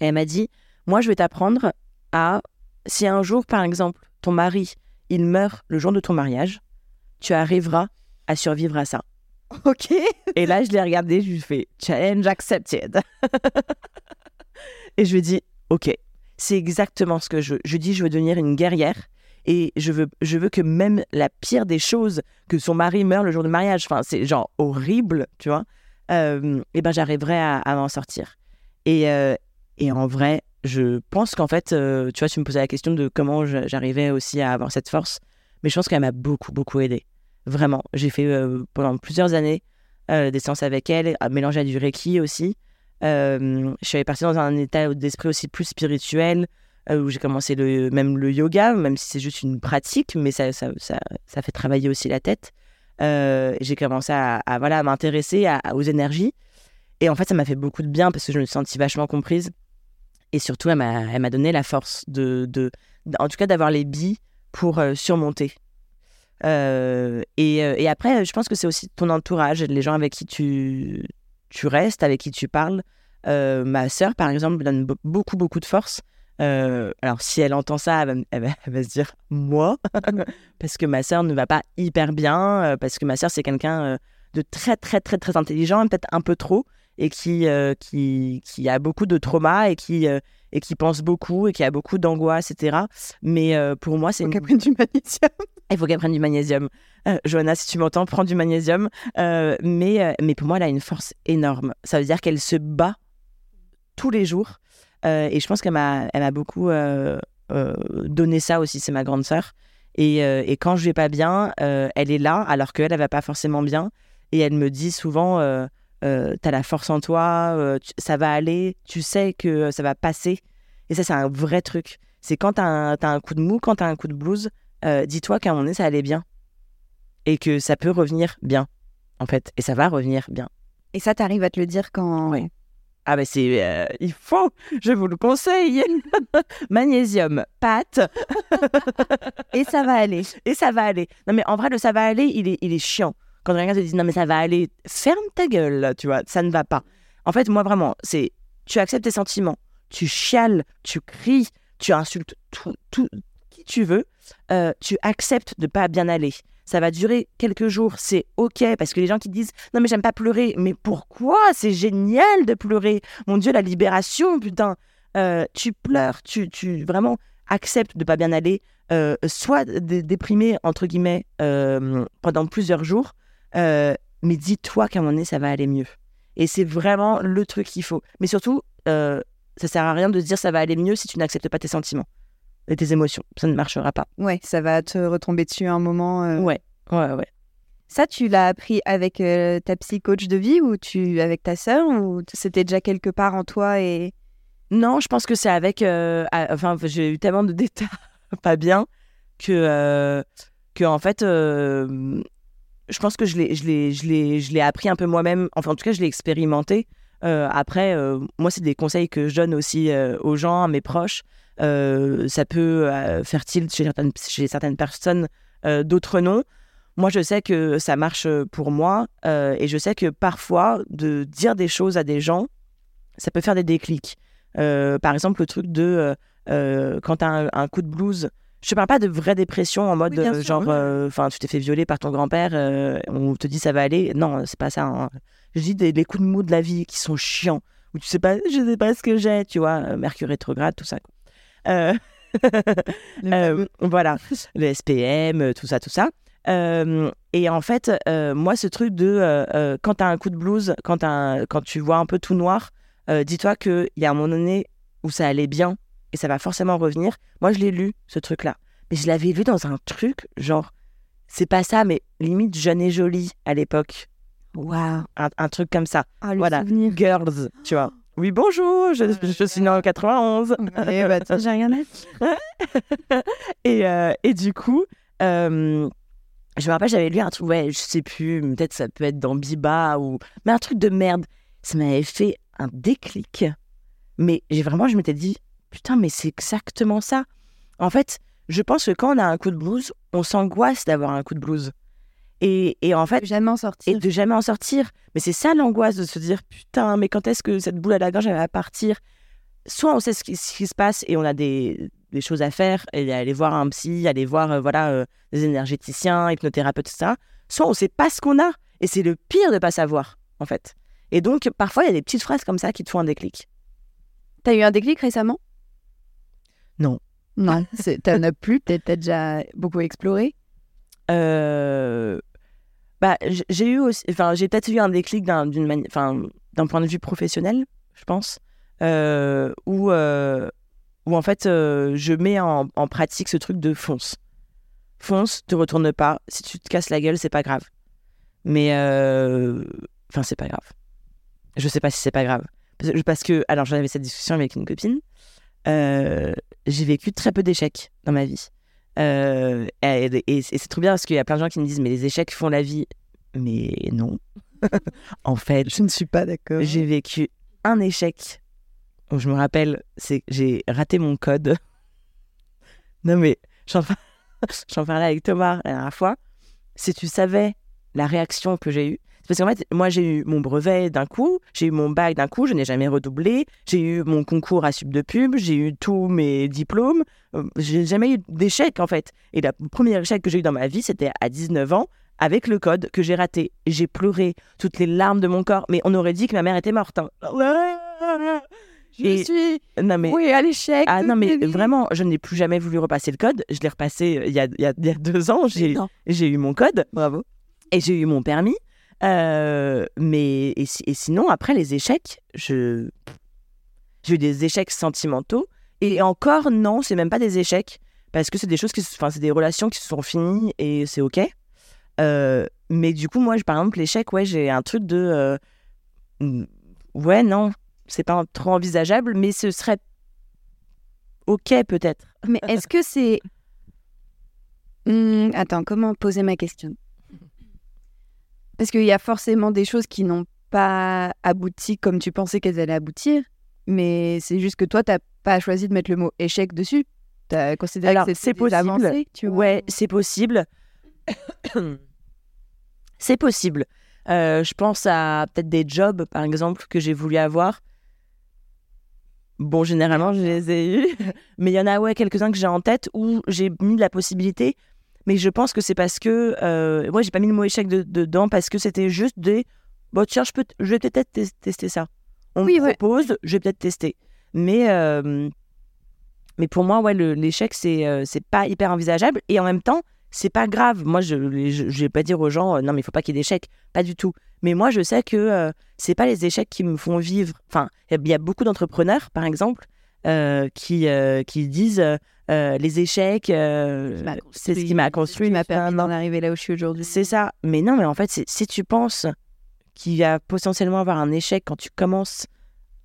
Et elle m'a dit, moi, je vais t'apprendre à, si un jour, par exemple, ton mari, il meurt le jour de ton mariage, tu arriveras à survivre à ça. ok. Et là, je l'ai regardé, je lui ai fait challenge accepted. et je lui ai dit, ok, c'est exactement ce que je dis, je veux devenir une guerrière et je veux, je veux que même la pire des choses, que son mari meure le jour du mariage, enfin, c'est genre horrible, tu vois, euh, et ben j'arriverai à, m'en sortir. Et, euh, et en vrai, je pense qu'en fait, euh, tu vois, tu me posais la question de comment j'arrivais aussi à avoir cette force, mais je pense qu'elle m'a beaucoup, beaucoup aidé. Vraiment. J'ai fait euh, pendant plusieurs années des séances avec elle, mélangées à du Reiki aussi. Euh, je suis partie dans un état d'esprit aussi plus spirituel. euh, où j'ai commencé le, même le yoga, même si c'est juste une pratique, mais ça, ça, ça, ça fait travailler aussi la tête. Euh, j'ai commencé à, à, m'intéresser aux énergies. Et en fait, ça m'a fait beaucoup de bien parce que je me suis sentie vachement comprise. Et surtout, elle m'a donné la force de, de, en tout cas, d'avoir les billes pour surmonter. Et, et, après, je pense que c'est aussi ton entourage, les gens avec qui tu, tu restes, avec qui tu parles. ma sœur, par exemple, donne beaucoup, beaucoup de force. alors, si elle entend ça, elle va, se dire moi, parce que ma sœur ne va pas hyper bien, parce que ma sœur, c'est quelqu'un de très, très, très, très intelligent, peut-être un peu trop, et qui, qui, qui a beaucoup de traumas et qui, et qui pense beaucoup et qui a beaucoup d'angoisse, etc. Mais euh, pour moi, c'est. Il faut qu'elle prenne du magnésium. Il faut qu'elle prenne du magnésium. Euh, Johanna, si tu m'entends, prends du magnésium. Euh, mais, mais pour moi, elle a une force énorme. Ça veut dire qu'elle se bat tous les jours. et je pense qu'elle m'a, elle m'a beaucoup donné ça aussi. C'est ma grande sœur. Et, et, quand je vais pas bien, elle est là, alors qu'elle, elle va pas forcément bien. Et elle me dit souvent euh, tu as la force en toi, euh, ça va aller, tu sais que ça va passer. Et ça, c'est un vrai truc. C'est quand tu as, un coup de mou, quand tu as un coup de blues, euh, dis-toi qu'à un moment donné, ça allait bien. Et que ça peut revenir bien, en fait. Et ça va revenir bien. Et ça, tu arrives à te le dire quand. Oui. Ah, ben c'est. il faut, je vous le conseille. Magnésium, pâte. Et ça va aller. Et ça va aller. Non, mais en vrai, le ça va aller, il est, il est chiant. Quand quelqu'un te dit non mais ça va aller, ferme ta gueule, tu vois, ça ne va pas. En fait, moi vraiment, c'est tu acceptes tes sentiments, tu chiales, tu cries, tu insultes tout, tout qui tu veux, euh, tu acceptes de pas bien aller. Ça va durer quelques jours, c'est ok parce que les gens qui disent non mais j'aime pas pleurer, mais pourquoi? C'est génial de pleurer. Mon Dieu, la libération, putain. Euh, tu pleures, tu, tu vraiment acceptes de pas bien aller, euh, soit déprimé entre guillemets pendant plusieurs jours, euh, mais dis-toi qu'à un moment donné, ça va aller mieux. Et c'est vraiment le truc qu'il faut. Mais surtout, euh, ça sert à rien de se dire ça va aller mieux si tu n'acceptes pas tes sentiments et tes émotions. Ça ne marchera pas. Ouais, ça va te retomber dessus un moment. Euh. Ouais, ouais, ouais. Ça, tu l'as appris avec ta psy coach de vie ou tu avec ta sœur ou c'était déjà quelque part en toi et non, je pense que c'est avec. enfin, j'ai eu tellement de détails pas bien que que en fait, je pense que je l'ai, appris un peu moi-même. Enfin, en tout cas, je l'ai expérimenté. Euh, après, euh, moi, c'est des conseils que je donne aussi euh, aux gens, à mes proches. ça peut faire tilt chez certaines, chez certaines personnes, d'autres non. Moi, je sais que ça marche pour moi et je sais que parfois, de dire des choses à des gens, ça peut faire des déclics. par exemple, le truc de quand tu as un, un, coup de blues, je te parle pas de vraie dépression en mode euh, genre, euh, enfin, tu t'es fait violer par ton grand-père, euh, on te dit ça va aller. Non, c'est pas ça. Hein. Je dis des, coups de mou de la vie qui sont chiants, où tu sais pas, je sais pas ce que j'ai, tu vois, Mercure rétrograde, tout ça. voilà, le SPM, tout ça, tout ça. et en fait, moi, ce truc de quand tu as un coup de blues, quand, quand tu vois un peu tout noir, dis-toi qu'il y a un moment donné où ça allait bien et ça va forcément revenir. Moi, je l'ai lu, ce truc-là. Mais je l'avais lu dans un truc, genre, c'est pas ça, mais limite jeune et jolie à l'époque. Waouh. Un, truc comme ça. Ah, voilà. Girls, tu vois. Oui, bonjour, je, je suis née en 91. Eh bah, j'ai rien à dire. et, euh, et du coup, euh, je me rappelle, j'avais lu un truc, ouais, je sais plus, peut-être ça peut être dans Biba ou. Mais un truc de merde. Ça m'avait fait un déclic. Mais j'ai vraiment, je m'étais dit, putain, mais c'est exactement ça. En fait, je pense que quand on a un coup de blues, on s'angoisse d'avoir un coup de blues. Et, et en fait. De jamais en sortir. Et de jamais en sortir. Mais c'est ça l'angoisse de se dire, putain, mais quand est-ce que cette boule à la gorge, elle va partir? Soit on sait ce qui, se passe et on a des, des, choses à faire, et aller voir un psy, aller voir euh, voilà, euh, des énergéticiens, hypnothérapeutes, ça. Soit on sait pas ce qu'on a. Et c'est le pire de pas savoir, en fait. Et donc, parfois, il y a des petites phrases comme ça qui te font un déclic. T'as eu un déclic récemment? Non. Non, t'en as plus, peut-être déjà beaucoup exploré? Euh, bah, j'ai eu aussi, enfin, j'ai peut-être eu un déclic d'un, enfin, d'un point de vue professionnel, je pense, euh, où, euh, où en fait, je mets en, en, pratique ce truc de fonce. Fonce, te retourne pas. Si tu te casses la gueule, c'est pas grave. Mais, enfin, c'est pas grave. Je sais pas si c'est pas grave. Parce que, alors, j'avais cette discussion avec une copine j'ai vécu très peu d'échecs dans ma vie. Euh, et, et c'est trop bien parce qu'il y a plein de gens qui me disent mais les échecs font la vie. Mais non. en fait, je ne suis pas d'accord. J'ai vécu un échec. où je me rappelle, c'est j'ai raté mon code. non mais j'en parlais avec Thomas la dernière fois. Si tu savais la réaction que j'ai eue, parce qu'en fait, moi, j'ai eu mon brevet d'un coup, j'ai eu mon bac d'un coup, je n'ai jamais redoublé, j'ai eu mon concours à sub de pub, j'ai eu tous mes diplômes, euh, j'ai jamais eu d'échec en fait. Et le premier échec que j'ai eu dans ma vie, c'était à 19 ans, avec le code que j'ai raté. J'ai pleuré toutes les larmes de mon corps, mais on aurait dit que ma mère était morte. Hein. Je suis non, mais... oui, à l'échec. Ah non, mais vraiment, je n'ai plus jamais voulu repasser le code. Je l'ai repassé euh, il y, a, il y a deux ans. J'ai eu mon code. Bravo. Et j'ai eu mon permis. Euh, mais et, sinon, après les échecs, je j'ai eu des échecs sentimentaux. Et encore, non, c'est même pas des échecs parce que c'est des choses qui, enfin, c'est des relations qui se sont finies et c'est ok. Euh, mais du coup, moi, par exemple, l'échec, ouais, j'ai un truc de, euh, ouais, non, c'est pas trop envisageable, mais ce serait ok peut-être. Mais est-ce que c'est, hmm, attends, comment poser ma question? Parce qu'il y a forcément des choses qui n'ont pas abouti comme tu pensais qu'elles allaient aboutir, mais c'est juste que toi, tu n'as pas choisi de mettre le mot échec dessus. Tu as considéré que c'est possible. tu Ouais, c'est possible. c'est possible. Euh, je pense à peut-être des jobs, par exemple, que j'ai voulu avoir. Bon, généralement, je les ai eus. Mais il y en a ouais, quelques-uns que j'ai en tête où j'ai mis la possibilité mais je pense que c'est parce que. Euh, moi, j'ai pas mis le mot échec dedans parce que c'était juste des. Bon, tiens, je, peux je vais peut-être tester ça. On me propose, je vais peut-être tester. Mais, euh, mais pour moi, ouais, l'échec, c'est euh, c'est pas hyper envisageable. Et en même temps, c'est pas grave. Moi, je ne vais pas dire aux gens, euh, non, mais il faut pas qu'il y ait d'échecs. Pas du tout. Mais moi, je sais que c'est pas les échecs qui me font vivre. Enfin, il y a beaucoup d'entrepreneurs, par exemple, qui, qui disent euh, les échecs, euh, c'est ce qui m'a construit. m'a permis d'en arriver là où je suis aujourd'hui. C'est ça. Mais non, mais en fait, si tu penses qu'il va potentiellement avoir un échec quand tu commences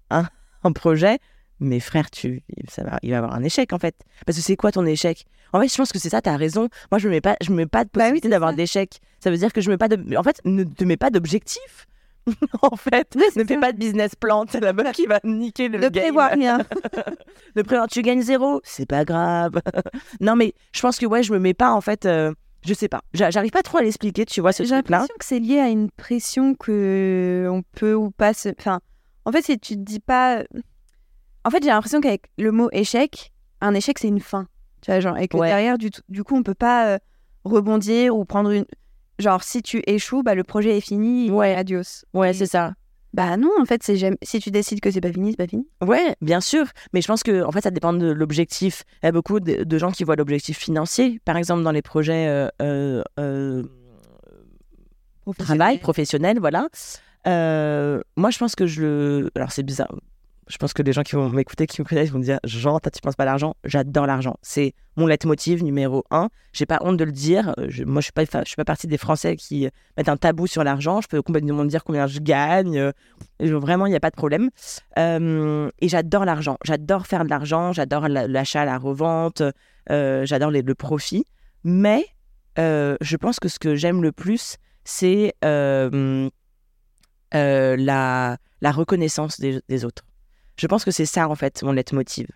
un, un projet, mais frère, tu, ça va, il va avoir un échec en fait. Parce que c'est quoi ton échec? En fait, je pense que c'est ça, tu as raison. Moi, je ne mets, pas, je mets pas de bah possibilité d'avoir d'échec. Ça veut dire que je mets pas de. En fait, ne te mets pas d'objectif. en fait, ne fais pas de business plan, c'est la bonne qui va niquer le ne game. prévois rien. ne prévois, tu gagnes zéro, c'est pas grave. non, mais je pense que ouais, je me mets pas en fait. Euh, je sais pas, j'arrive pas trop à l'expliquer, tu vois, ce J'ai l'impression que c'est lié à une pression que on peut ou pas se. Enfin, en fait, si tu te dis pas. En fait, j'ai l'impression qu'avec le mot échec, un échec, c'est une fin. Tu vois, genre, et que derrière, du, du, coup, on peut pas euh, rebondir ou prendre une Genre, si tu échoues, bah, le projet est fini, ouais. adios. Ouais, c'est ça. Bah non, en fait, c'est si tu décides que c'est pas fini, c'est pas fini. Ouais, bien sûr. Mais je pense que en fait, ça dépend de l'objectif. Il y a beaucoup de, gens qui voient l'objectif financier, par exemple dans les projets euh, euh, euh travail professionnel, voilà. Euh, moi, je pense que je. Alors, c'est bizarre je pense que les gens qui vont m'écouter, qui me connaissent, vont me dire Jean, toi, tu penses pas à l'argent? J'adore l'argent. C'est mon leitmotiv numéro un. J'ai pas honte de le dire. Je, moi, je suis pas, suis pas partie des Français qui mettent un tabou sur l'argent. Je peux complètement dire combien je gagne. Vraiment, il n'y a pas de problème. Euh, et j'adore l'argent. J'adore faire de l'argent. J'adore l'achat, la revente. Euh, j'adore le profit. Mais euh, je pense que ce que j'aime le plus, c'est la reconnaissance des autres. Je pense que c'est ça, en fait, mon leitmotiv.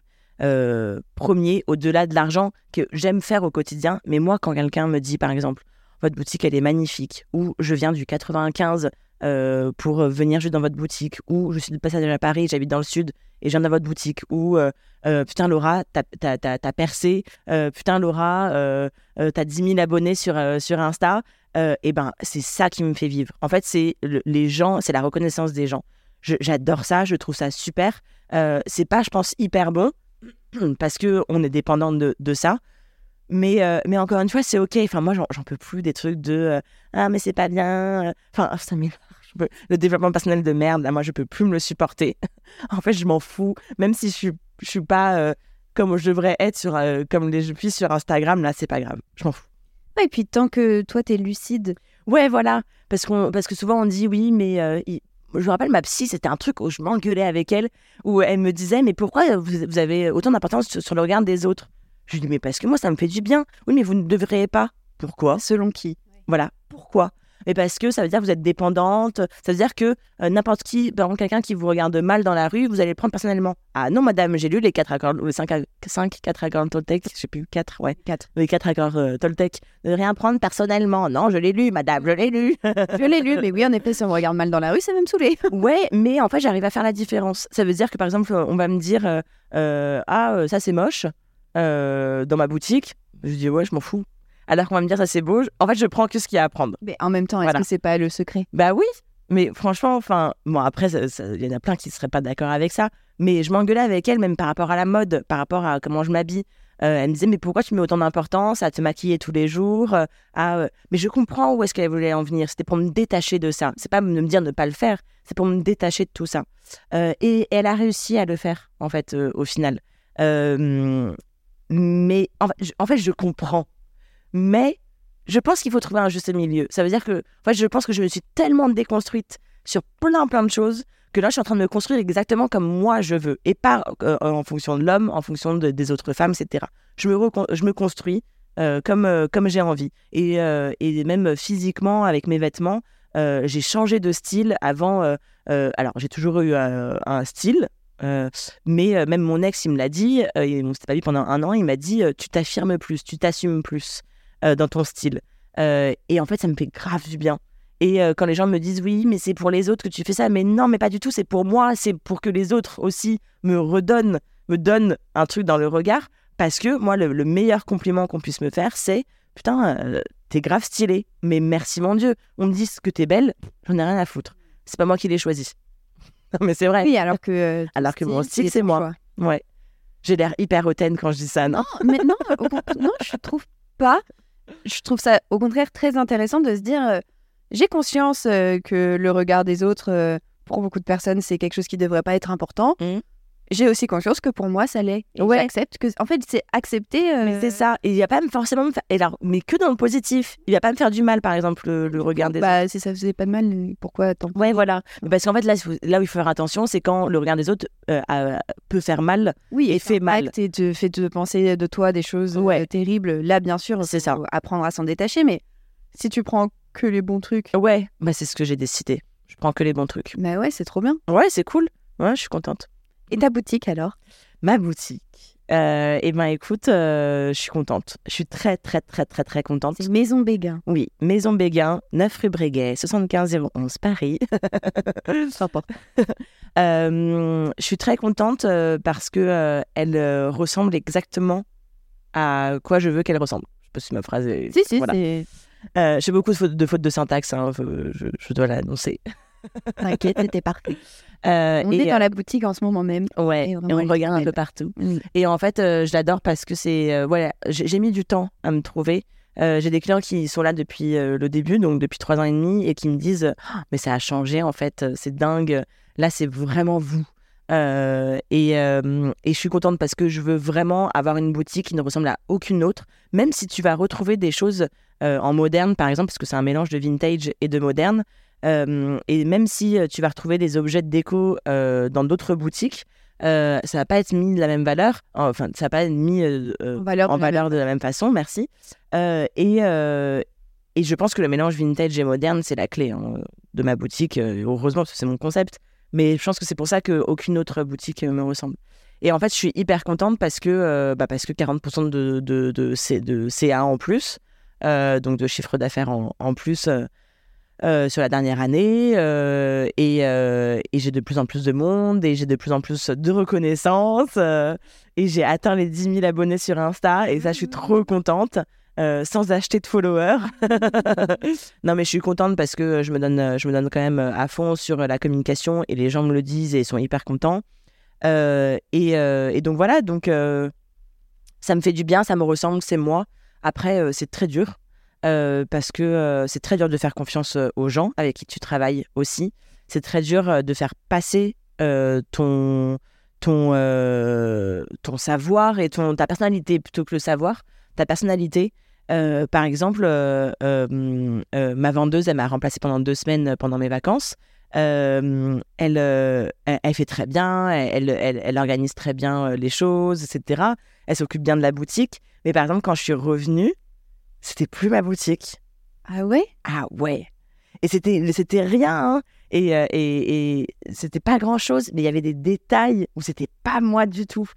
Euh, premier, au-delà de l'argent que j'aime faire au quotidien. Mais moi, quand quelqu'un me dit, par exemple, votre boutique, elle est magnifique, ou je viens du 95 euh, pour venir juste dans votre boutique, ou je suis de passage à Paris, j'habite dans le sud et je viens dans votre boutique, ou euh, putain Laura, t'as percé, putain Laura, t'as 10 000 abonnés sur, sur Insta, et ben c'est ça qui me fait vivre. En fait, c'est les gens, c'est la reconnaissance des gens. J'adore ça, je trouve ça super. Euh, c'est pas, je pense, hyper bon parce que on est dépendant de, de ça. Mais, euh, mais encore une fois, c'est ok. Enfin, moi, j'en peux plus des trucs de euh, ah, mais c'est pas bien. Enfin, ça le développement personnel de merde, là, moi, je peux plus me le supporter. en fait, je m'en fous. Même si je suis, je suis pas comme je devrais être sur, comme les, suis sur Instagram, là, c'est pas grave. Je m'en fous. et puis tant que toi, tu es lucide. Ouais, voilà. Parce, qu'on, parce que souvent, on dit oui, mais je me rappelle ma psy, c'était un truc où je m'engueulais avec elle, où elle me disait mais pourquoi vous, avez autant d'importance sur, sur le regard des autres? Je lui dis mais parce que moi ça me fait du bien. Oui mais vous ne devriez pas. Pourquoi? Selon qui? Voilà. Pourquoi? Mais parce que ça veut dire que vous êtes dépendante, ça veut dire que euh, n'importe qui, par exemple quelqu'un qui vous regarde mal dans la rue, vous allez le prendre personnellement. Ah non madame, j'ai lu les 4 accords, les 5, 5 4 accords Toltec, je sais plus, 4, ouais. 4. Les 4 accords euh, Toltec. Ne rien prendre personnellement. Non, je l'ai lu madame, je l'ai lu. Je l'ai lu, mais oui, en effet, si on me regarde mal dans la rue, ça va me saouler. ouais, mais en fait j'arrive à faire la différence. Ça veut dire que par exemple on va me dire, euh, euh, ah euh, ça c'est moche, euh, dans ma boutique. Je dis ouais, je m'en fous. Alors qu'on va me dire ça c'est beau. En fait, je prends que ce qu'il y a à prendre. Mais en même temps, est-ce Voilà. que c'est pas le secret? Bah oui, mais franchement, enfin, bon, après, il y en a plein qui seraient pas d'accord avec ça, mais je m'engueulais avec elle, même par rapport à la mode, par rapport à comment je m'habille. Euh, elle me disait, mais pourquoi tu mets autant d'importance à te maquiller tous les jours euh, à, euh, Mais je comprends où est-ce qu'elle voulait en venir. C'était pour me détacher de ça. C'est pas de me dire de ne pas le faire, c'est pour me détacher de tout ça. Et elle a réussi à le faire, en fait, au final. Mais en fait, je, en fait, je comprends. Mais je pense qu'il faut trouver un juste milieu. Ça veut dire que, en je pense que je me suis tellement déconstruite sur plein, plein de choses que là, je suis en train de me construire exactement comme moi je veux et pas euh, en fonction de l'homme, en fonction de- des autres femmes, etc. Je me, je me construis euh, comme, euh, comme j'ai envie. Et, et même physiquement, avec mes vêtements, j'ai changé de style avant. alors, j'ai toujours eu un style. mais même mon ex, il me l'a dit, euh, on s'était pas vu pendant un an, il m'a dit tu t'affirmes plus, tu t'assumes plus dans ton style. Euh, et en fait, ça me fait grave du bien. Et euh, quand les gens me disent oui, mais c'est pour les autres que tu fais ça, mais non, mais pas du tout, c'est pour moi, c'est pour que les autres aussi me redonnent, me donnent un truc dans le regard. Parce que moi, le, le meilleur compliment qu'on puisse me faire, c'est putain, euh, t'es grave stylé, mais merci mon Dieu. On me dit que t'es belle, j'en ai rien à foutre. C'est pas moi qui l'ai choisi. Non, mais c'est vrai. Oui, alors que. euh, Alors que mon style, c'est moi. choix. Ouais. J'ai l'air hyper hautaine quand je dis ça, non? Non, mais non, au non, je trouve pas. Je trouve ça au contraire très intéressant de se dire euh, j'ai conscience euh, que le regard des autres, euh, pour beaucoup de personnes, c'est quelque chose qui devrait pas être important. Mhm. J'ai aussi conscience que pour moi, ça l'est. Et Ouais. J'accepte que, en fait, c'est accepter. euh, Mais c'est ça. Et il va pas me forcément me faire. Et alors, mais que dans le positif. Il va pas me faire du mal, par exemple, le, le regard des autres. Bah, si ça faisait pas de mal, euh, pourquoi tant Ouais, voilà. Mais Parce qu'en fait, là, là où il faut faire attention, c'est quand le regard des autres euh, peut faire mal. Oui, et fait mal. Et te fait te penser de toi des choses euh, Ouais. terribles. Là, bien sûr, C'est ça. apprendre à s'en détacher. Mais si tu prends que les bons trucs, Ouais, bah, c'est ce que j'ai décidé. Je prends que les bons trucs. bah ouais, c'est trop bien. Ouais, c'est cool. Ouais, je suis contente. Et ta boutique alors? Ma boutique. Euh, eh ben, écoute, euh, je suis contente. Je suis très, très, très, très, très contente. Maison Béguin. Oui, Maison Béguin, 9 rue Bréguet, 75 011 Paris. Sympa. Euh, je suis très contente euh, parce que elle ressemble exactement à quoi je veux qu'elle ressemble. Je sais pas si ma phrase est. Si, si, Voilà. J'ai beaucoup de fautes de, de syntaxe, hein, je, dois l'annoncer. T'inquiète, c'était parfait. Euh, On et, est dans la boutique en ce moment même. euh, ouais, et on regarde un peu partout. Oui. Et en fait, euh, je l'adore parce que c'est. euh, voilà, j'ai mis du temps à me trouver. Euh, j'ai des clients qui sont là depuis euh, le début, donc depuis trois ans et demi, et qui me disent Ah, Mais ça a changé, en fait, euh, c'est dingue. Là, c'est vraiment vous. Euh, et, euh, et je suis contente parce que je veux vraiment avoir une boutique qui ne ressemble à aucune autre, même si tu vas retrouver des choses euh, en moderne, par exemple, parce que c'est un mélange de vintage et de moderne. Euh, et même si euh, tu vas retrouver des objets de déco euh, dans d'autres boutiques, euh, ça va pas être mis de la même valeur. Enfin, ça va pas être mis En valeur. en de la valeur de la même façon, merci. Et, et je pense que le mélange vintage et moderne, c'est la clé hein, de ma boutique. heureusement, parce que c'est mon concept. Mais je pense que c'est pour ça qu'aucune autre boutique me ressemble. Et en fait, je suis hyper contente parce que, bah, parce que 40% de, de, de, de CA en plus, donc de chiffre d'affaires en, en plus euh, sur la dernière année. euh, et euh, et j'ai de plus en plus de monde et j'ai de plus en plus de reconnaissance. et j'ai atteint les 10 000 abonnés sur Insta. Et ça, je suis trop contente. sans acheter de followers. non, mais je suis contente parce que je me donne, je me donne quand même à fond sur la communication et les gens me le disent et sont hyper contents. Et, et donc voilà, donc ça me fait du bien, ça me ressemble, c'est moi. Après, c'est très dur euh, parce que euh, c'est très dur de faire confiance euh, aux gens avec qui tu travailles aussi. C'est très dur de faire passer ton, ton, ton savoir et ton, ta personnalité plutôt que le savoir. Ta personnalité, par exemple, ma vendeuse, elle m'a remplacée pendant deux semaines pendant mes vacances. elle, elle, fait très bien, elle, elle, elle organise très bien les choses, etc. Elle s'occupe bien de la boutique. Mais par exemple, quand je suis revenue, c'était plus ma boutique. Ah ouais? Ah ouais. Et c'était, c'était rien. Hein. Et, et, et c'était pas grand chose, mais il y avait des détails où c'était pas moi du tout.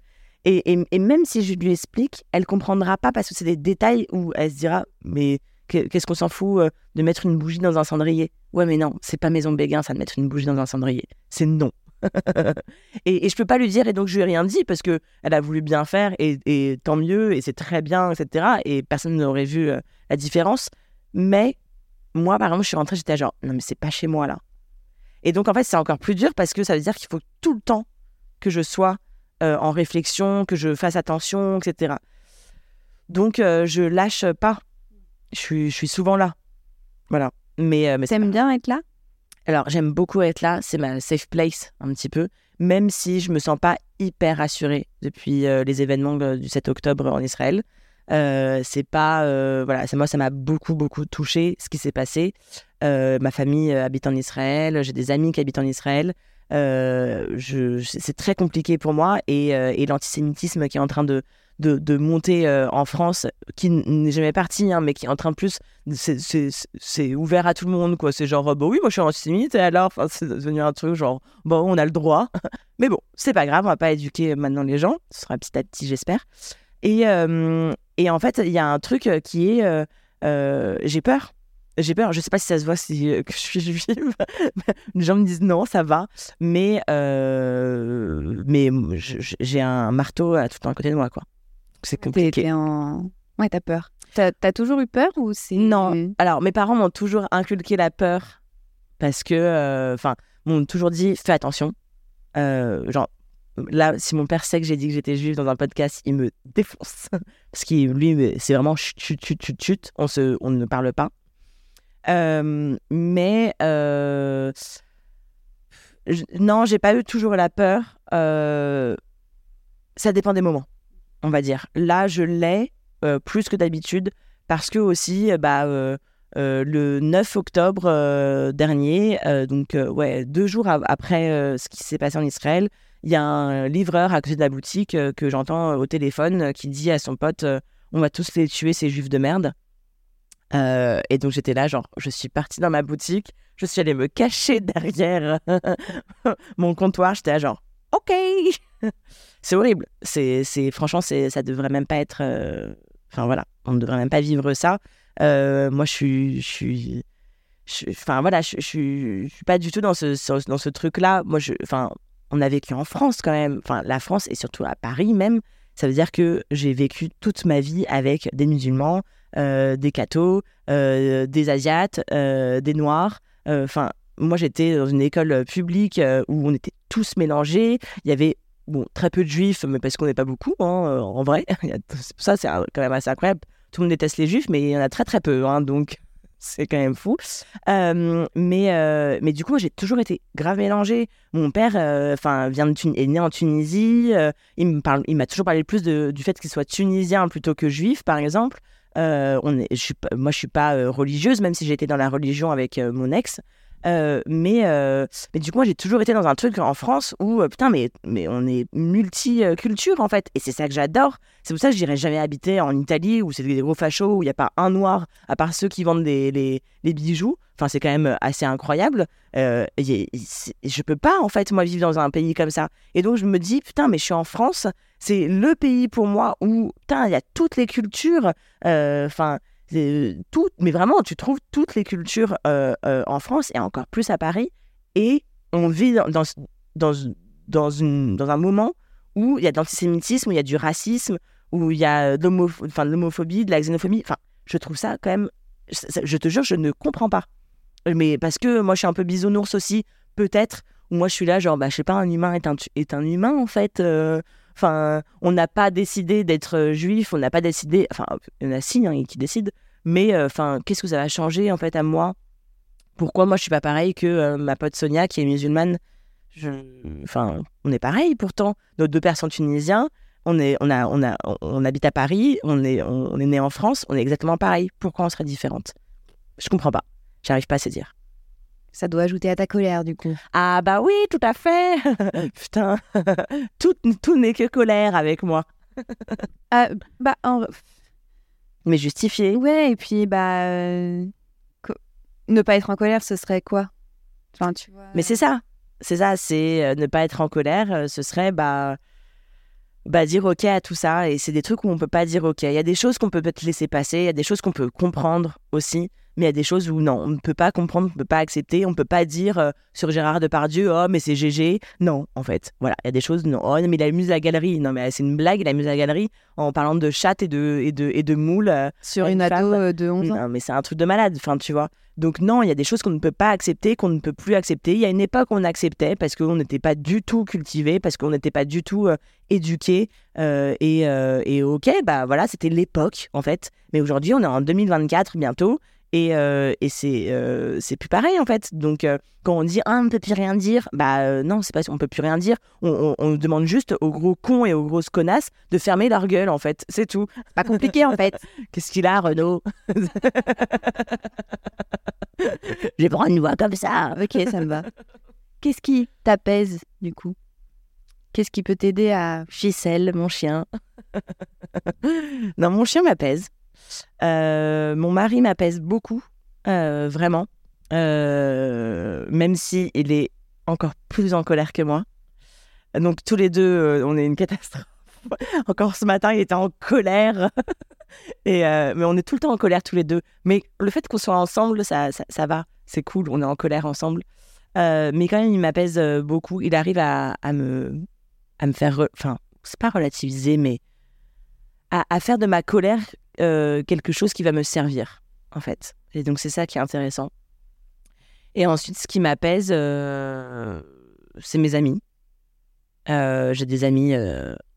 Et, et, même si je lui explique, elle comprendra pas parce que c'est des détails où elle se dira Mais qu'est-ce qu'on s'en fout de mettre une bougie dans un cendrier? Ouais, mais non, c'est pas Maison Béguin, ça, de mettre une bougie dans un cendrier. C'est non. Et, et, je peux pas lui dire, et donc je lui ai rien dit parce que elle a voulu bien faire, et, tant mieux, et c'est très bien, etc. Et personne n'aurait vu la différence. Mais moi, par exemple, je suis rentrée, j'étais genre, non, mais c'est pas chez moi là. Et donc, en fait, c'est encore plus dur parce que ça veut dire qu'il faut tout le temps que je sois en réflexion, que je fasse attention, etc. Donc, je lâche pas. Je suis, je suis souvent là. Voilà. Mais, mais T'aimes bien être là? Alors, j'aime beaucoup être là, c'est ma safe place un petit peu, même si je me sens pas hyper rassurée depuis euh, les événements du 7 octobre en Israël. Euh, c'est pas euh, voilà, moi ça m'a beaucoup beaucoup touché ce qui s'est passé. ma famille habite en Israël, j'ai des amis qui habitent en Israël. c'est très compliqué pour moi et l'antisémitisme qui est en train de de, monter euh, en France, qui n'est jamais parti, hein, mais qui est en train de plus, c'est ouvert à tout le monde, quoi. C'est genre, bah oui, moi je suis antisémite, et alors, enfin, c'est devenu un truc genre, bon, on a le droit. mais bon, c'est pas grave, on va pas éduquer maintenant les gens, ce sera petit à petit, j'espère. Et, euh, et en fait, il y a un truc qui est, euh, j'ai peur. J'ai peur, je sais pas si ça se voit si que je suis juive. les gens me disent non, ça va, mais mais j'ai un marteau à tout un côté de moi, quoi c'est compliqué. en... Ouais, t'as peur. T'as as toujours eu peur ou c'est... Non. Alors, mes parents m'ont toujours inculqué la peur parce que, euh, enfin, m'ont toujours dit fais attention. Euh, genre, là, si mon père sait que j'ai dit que j'étais juive dans un podcast, il me défonce. parce qu'il, lui, c'est vraiment chut, chut, chut, chut, chut, on, se, on ne parle pas. Euh, mais non, j'ai pas eu toujours la peur. ça dépend des moments on va dire. Là, je l'ai euh, plus que d'habitude parce que aussi, euh, bah, euh, le 9 octobre dernier, donc ouais, deux jours après ce qui s'est passé en Israël, il y a un livreur à côté de la boutique que j'entends au téléphone qui dit à son pote On va tous les tuer, ces juifs de merde. et donc j'étais là, genre, je suis partie dans ma boutique, je suis allée me cacher derrière mon comptoir, j'étais là, genre, ok c'est horrible. C'est, franchement, c'est, ça devrait même pas être. Euh, enfin voilà, on ne devrait même pas vivre ça. Euh, moi, je suis, enfin voilà, je, je suis pas du tout dans ce, dans ce truc-là. Moi, je, enfin, on a vécu en France quand même. Enfin, la France et surtout à Paris même. Ça veut dire que j'ai vécu toute ma vie avec des musulmans, euh, des cathos, des asiates, des noirs. Enfin, moi, j'étais dans une école publique où on était tous mélangés. Il y avait bon, très peu de juifs, mais parce qu'on n'est pas beaucoup, hein, euh, en vrai. ça, c'est quand même assez incroyable. Tout le monde déteste les juifs, mais il y en a très très peu, hein, donc c'est quand même fou. Euh, mais, euh, mais du coup, j'ai toujours été grave mélangée. Mon père vient de est né en Tunisie. il il m'a toujours parlé plus du fait qu'il soit tunisien plutôt que juif, par exemple. on je suis, moi, je suis pas religieuse, même si été dans la religion avec mon ex. Euh, mais, euh, mais du coup, moi, j'ai toujours été dans un truc en France où, euh, putain, mais, mais on est multiculture, en fait. Et c'est ça que j'adore. C'est pour ça que j'irai jamais habiter en Italie où c'est des gros fachos, où il n'y a pas un noir, à part ceux qui vendent des, les, bijoux. Enfin, c'est quand même assez incroyable. Euh, je peux pas, en fait, moi, vivre dans un pays comme ça. Et donc, je me dis, putain, mais je suis en France. C'est le pays pour moi où, putain, il y a toutes les cultures. Enfin, tout, mais vraiment, tu trouves toutes les cultures euh, euh, en France et encore plus à Paris. Et on vit dans, dans, dans, une, dans un moment où il y a de l'antisémitisme, où il y a du racisme, où il y a de l'homophobie, de la xénophobie. Enfin, je trouve ça quand même. Je te jure, je ne comprends pas. Mais parce que moi, je suis un peu bisounours aussi, peut-être. Moi, je suis là, genre, bah, je sais pas, un humain est un, est un humain, en fait. Euh, On n'a pas décidé d'être euh, juif, on n'a pas décidé. Enfin, il y en a si hein, qui décident. Mais euh, enfin, qu'est-ce que ça va changer en fait à moi? Pourquoi moi je suis pas pareil que euh, ma pote Sonia qui est musulmane? Enfin, on est pareil pourtant. Nos deux pères sont tunisiens. On est, on a, on a, on habite à Paris. On est, on, est né en France. On est exactement pareil. Pourquoi on serait différente? Je comprends pas. J'arrive pas à se dire. Ça doit ajouter à ta colère, du coup. Ah bah oui, tout à fait. Putain, tout, tout n'est que colère avec moi. Ah, bah, en- Mais justifié. ouais, et puis, bah, euh, ne pas être en colère, ce serait quoi? Enfin, tu vois. Mais c'est ça. C'est ça, c'est euh, ne pas être en colère. euh, ce serait bah, bah dire ok à tout ça. Et c'est des trucs où on peut pas dire ok. Il y a des choses qu'on peut peut-être laisser passer. Il y a des choses qu'on peut comprendre aussi. Mais il y a des choses où non, on ne peut pas comprendre, on ne peut pas accepter. On ne peut pas dire euh, sur Gérard Depardieu, oh mais c'est GG. Non, en fait. Voilà, il y a des choses, non, oh mais il amuse la galerie. Non, mais c'est une blague, il amuse la galerie en parlant de chatte et de, et de, et de moules. euh, Sur une une ado femme. euh, de 11 ans. non, mais c'est un truc de malade, enfin, tu vois. Donc non, il y a des choses qu'on ne peut pas accepter, qu'on ne peut plus accepter. Il y a une époque où on acceptait parce qu'on n'était pas du tout cultivé, parce qu'on n'était pas du tout euh, éduqué. euh, et, euh, et ok, bah voilà, c'était l'époque en fait. Mais aujourd'hui, on est en 2024 bientôt. Et, euh, et c'est euh, c'est plus pareil en fait. Donc euh, quand on dit ah, on ne peut plus rien dire, bah non, c'est pas on peut plus rien dire. On, on, on demande juste aux gros cons et aux grosses connasses de fermer leur gueule en fait. C'est tout. C'est pas compliqué, en fait. Qu'est-ce qu'il a, Renaud? J'ai pas une voix comme ça. Ok, ça me va. Qu'est-ce qui t'apaise, du coup? Qu'est-ce qui peut t'aider à... Ficelle, mon chien? non, mon chien m'apaise. Euh, mon mari m'apaise beaucoup, euh, vraiment. Euh, même si il est encore plus en colère que moi. Donc tous les deux, on est une catastrophe. Encore ce matin, il était en colère. Et mais on est tout le temps en colère tous les deux. Mais le fait qu'on soit ensemble, ça, va. C'est cool, on est en colère ensemble. Mais quand même, il m'apaise beaucoup. Il arrive à, me, faire... re- Enfin, c'est pas relativiser, mais à faire de ma colère euh, quelque chose qui va me servir, en fait. Et donc, c'est ça qui est intéressant. Et ensuite, ce qui m'apaise, euh, c'est mes amis. Euh, J'ai des amis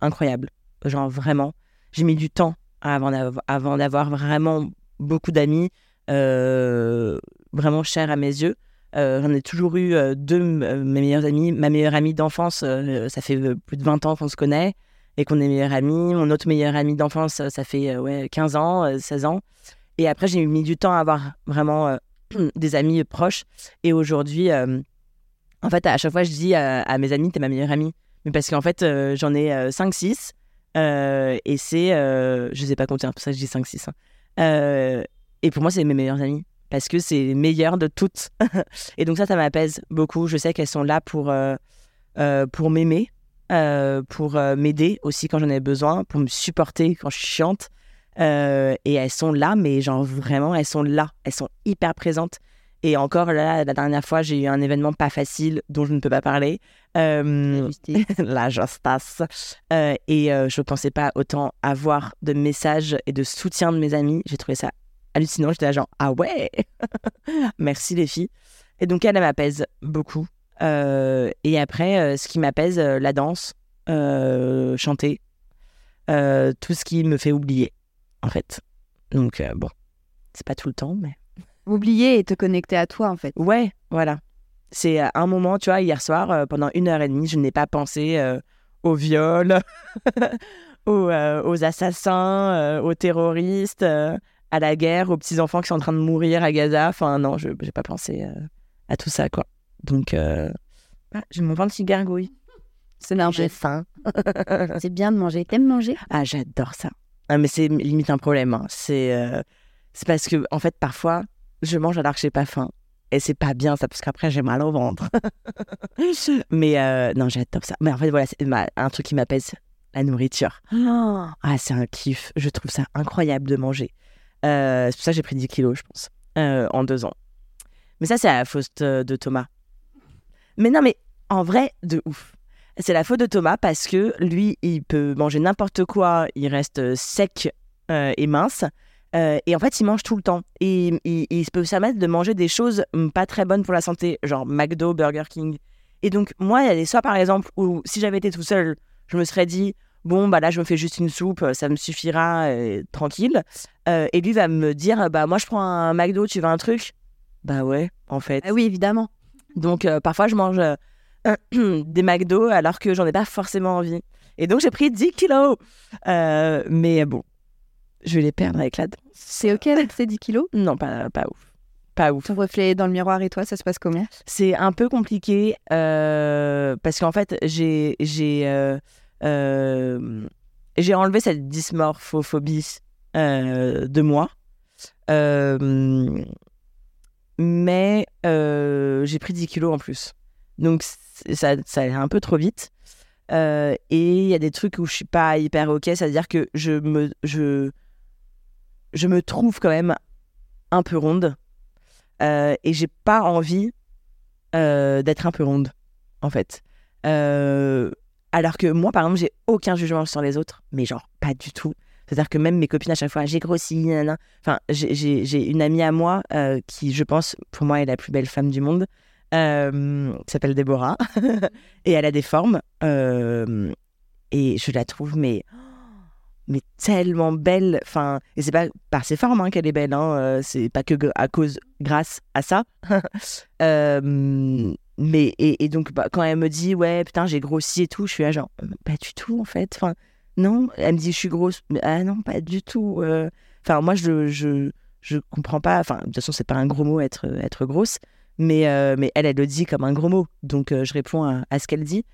incroyables. Genre, vraiment. J'ai mis du temps avant d'av- avant d'avoir vraiment beaucoup d'amis vraiment chers à mes yeux. J'en ai toujours eu deux, mes meilleurs amis. Ma meilleure amie d'enfance, ça fait plus de 20 ans qu'on se connaît et qu'on est meilleurs amis. Mon autre meilleur ami d'enfance, euh, ça fait euh, ouais, 15 ans, euh, 16 ans. Et après, j'ai mis du temps à avoir vraiment euh, des amis proches. Et aujourd'hui, euh, en fait, à chaque fois, je dis à, à mes amis, t'es ma meilleure amie. Mais parce qu'en fait, euh, j'en ai 5-6. et c'est. euh, je sais pas compter, hein, pour ça que je dis 5-6. hein. Euh, et pour moi, c'est mes meilleures amies. Parce que c'est les meilleures de toutes. et donc, ça, ça m'apaise beaucoup. Je sais qu'elles sont là pour, euh, euh, pour m'aimer, euh, pour euh, m'aider aussi quand j'en ai besoin, pour me supporter quand je suis chiante. Euh, et elles sont là, mais genre vraiment, elles sont là. Elles sont hyper présentes. Et encore là, la dernière fois, j'ai eu un événement pas facile dont je ne peux pas parler. Euh, la justice. Euh, et euh, je ne pensais pas autant avoir de messages et de soutien de mes amis. J'ai trouvé ça hallucinant. J'étais là genre, ah ouais? Merci les filles. Et donc elle, elle m'apaise beaucoup. Euh, et après, euh, ce qui m'apaise, euh, la danse, chanter, tout ce qui me fait oublier, en fait. Donc bon, c'est pas tout le temps, mais... Oublier et te connecter à toi, en fait. Ouais, voilà. C'est un moment, tu vois, hier soir, pendant une heure et demie, je n'ai pas pensé au viol, aux, euh, aux assassins, euh, aux terroristes, euh, à la guerre, aux petits-enfants qui sont en train de mourir à Gaza. Enfin, non, je n'ai pas pensé à tout ça, quoi. Donc, euh, ah, j'ai mon ventre qui gargouille. C'est normal. J'ai faim. C'est bien de manger. T'aimes manger? Ah, j'adore ça. Ah, mais c'est limite un problème. hein. C'est euh, c'est parce que, en fait, parfois, je mange alors que j'ai pas faim. Et c'est pas bien ça, parce qu'après, j'ai mal au ventre. mais euh, non, j'adore ça. Mais en fait, voilà, c'est ma- un truc qui m'apaise la nourriture. Ah, c'est un kiff. Je trouve ça incroyable de manger. Euh, c'est pour ça que j'ai pris 10 kilos, je pense, euh, en deux ans. Mais ça, c'est la faute de Thomas. Mais non, mais en vrai, de ouf. C'est la faute de Thomas parce que lui, il peut manger n'importe quoi, il reste euh, sec euh, et mince. Euh, et en fait, il mange tout le temps. Et il, il- peut permettre de manger des choses hum, pas très bonnes pour la santé, genre McDo, Burger King. Et donc, moi, il y a des soirs, par exemple, où si j'avais été tout seul, je me serais dit, bon, bah là, je me fais juste une soupe, ça me suffira, tranquille. Et lui va me dire, bah moi, je prends un McDo, tu veux un truc? Bah ouais, en fait. Ah oui, évidemment. Donc euh, parfois je mange euh, des McDo alors que j'en ai pas forcément envie. Et donc j'ai pris 10 kilos. Euh, mais bon, je vais les perdre avec la danse. C'est ok avec ces 10 kilos? Non, pas, pas ouf. pas ouf. Ton reflet dans le miroir et toi, ça se passe comment? C'est un peu compliqué parce qu'en fait, j'ai j'ai j'ai enlevé cette dysmorphophobie de moi. Euh, mais euh, j'ai pris 10 kilos en plus. Donc ça, ça allait un peu trop vite. Euh, et il y a des trucs où je suis pas hyper ok, c'est-à-dire que je me, je, je me trouve quand même un peu ronde. Euh, et j'ai pas envie euh, d'être un peu ronde, en fait. Alors que moi, par exemple, j'ai aucun jugement sur les autres, mais genre pas du tout. C'est-à-dire que même mes copines, à chaque fois, j'ai grossi, nanana. Enfin, j'ai- une amie à moi euh, qui, je pense, pour moi, est la plus belle femme du monde, euh, s'appelle Déborah. et elle a des formes. euh, et je la trouve, mais, mais tellement belle. Enfin, et c'est pas par ses formes hein, qu'elle est belle. Hein, euh, c'est pas que à cause, grâce à ça. Mais et, donc bah, quand elle me dit ouais putain j'ai grossi et tout, je suis là genre Euh, pas du tout en fait. Enfin non, elle me dit je suis grosse, ah non pas du tout. euh. Enfin moi je je je comprends pas. Enfin de toute façon c'est pas un gros mot être être grosse, mais euh, mais elle elle le dit comme un gros mot. Donc euh, je réponds à, à ce qu'elle dit.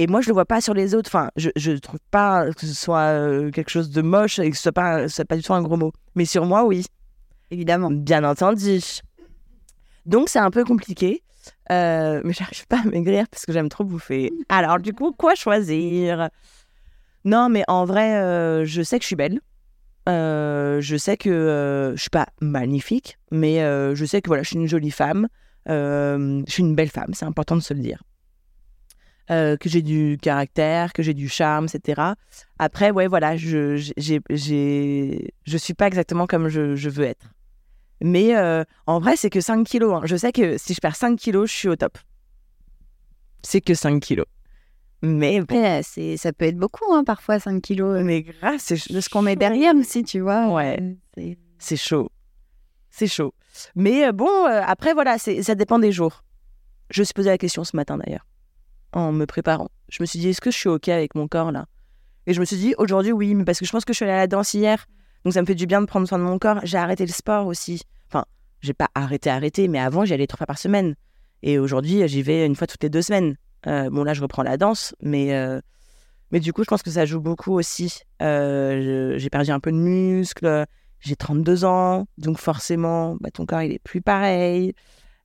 Et moi, je le vois pas sur les autres. Enfin, je, je trouve pas que ce soit euh, quelque chose de moche et que ce soit pas, ce soit pas du tout un gros mot. Mais sur moi, oui. Évidemment. Bien entendu. Donc, c'est un peu compliqué. Mais j'arrive pas à maigrir parce que j'aime trop bouffer. Alors, du coup, quoi choisir? Non, mais en vrai, euh, je sais que je suis belle. Euh, je sais que euh, je suis pas magnifique, mais euh, je sais que voilà, je suis une jolie femme. Je suis une belle femme, c'est important de se le dire. Que j'ai du caractère, que j'ai du charme, etc. Après, ouais, voilà, je, j'ai, j'ai, je suis pas exactement comme je, veux être. Mais en vrai, c'est que 5 kilos. hein. Je sais que si je perds 5 kilos, je suis au top. C'est que 5 kilos. Mais bon, Après, c'est, ça peut être beaucoup, hein, parfois, 5 kilos. mais grâce, c'est De ce qu'on met derrière aussi, tu vois. Ouais. euh, c'est- C'est chaud. C'est chaud. Mais euh, bon, euh, après, voilà, c'est, ça dépend des jours. Je me suis posé la question ce matin d'ailleurs, en me préparant. Je me suis dit, est-ce que je suis OK avec mon corps là? Et je me suis dit, aujourd'hui, oui, mais parce que je pense que je suis allée à la danse hier. Donc ça me fait du bien de prendre soin de mon corps. J'ai arrêté le sport aussi. Enfin, j'ai pas arrêté, arrêté, mais avant, j'y allais trois fois par semaine. Et aujourd'hui, j'y vais une fois toutes les deux semaines. Euh, bon, là, je reprends la danse, mais, euh, mais du coup, je pense que ça joue beaucoup aussi. Euh, j'ai perdu un peu de muscle. J'ai 32 ans, donc forcément, bah, ton corps, il est plus pareil.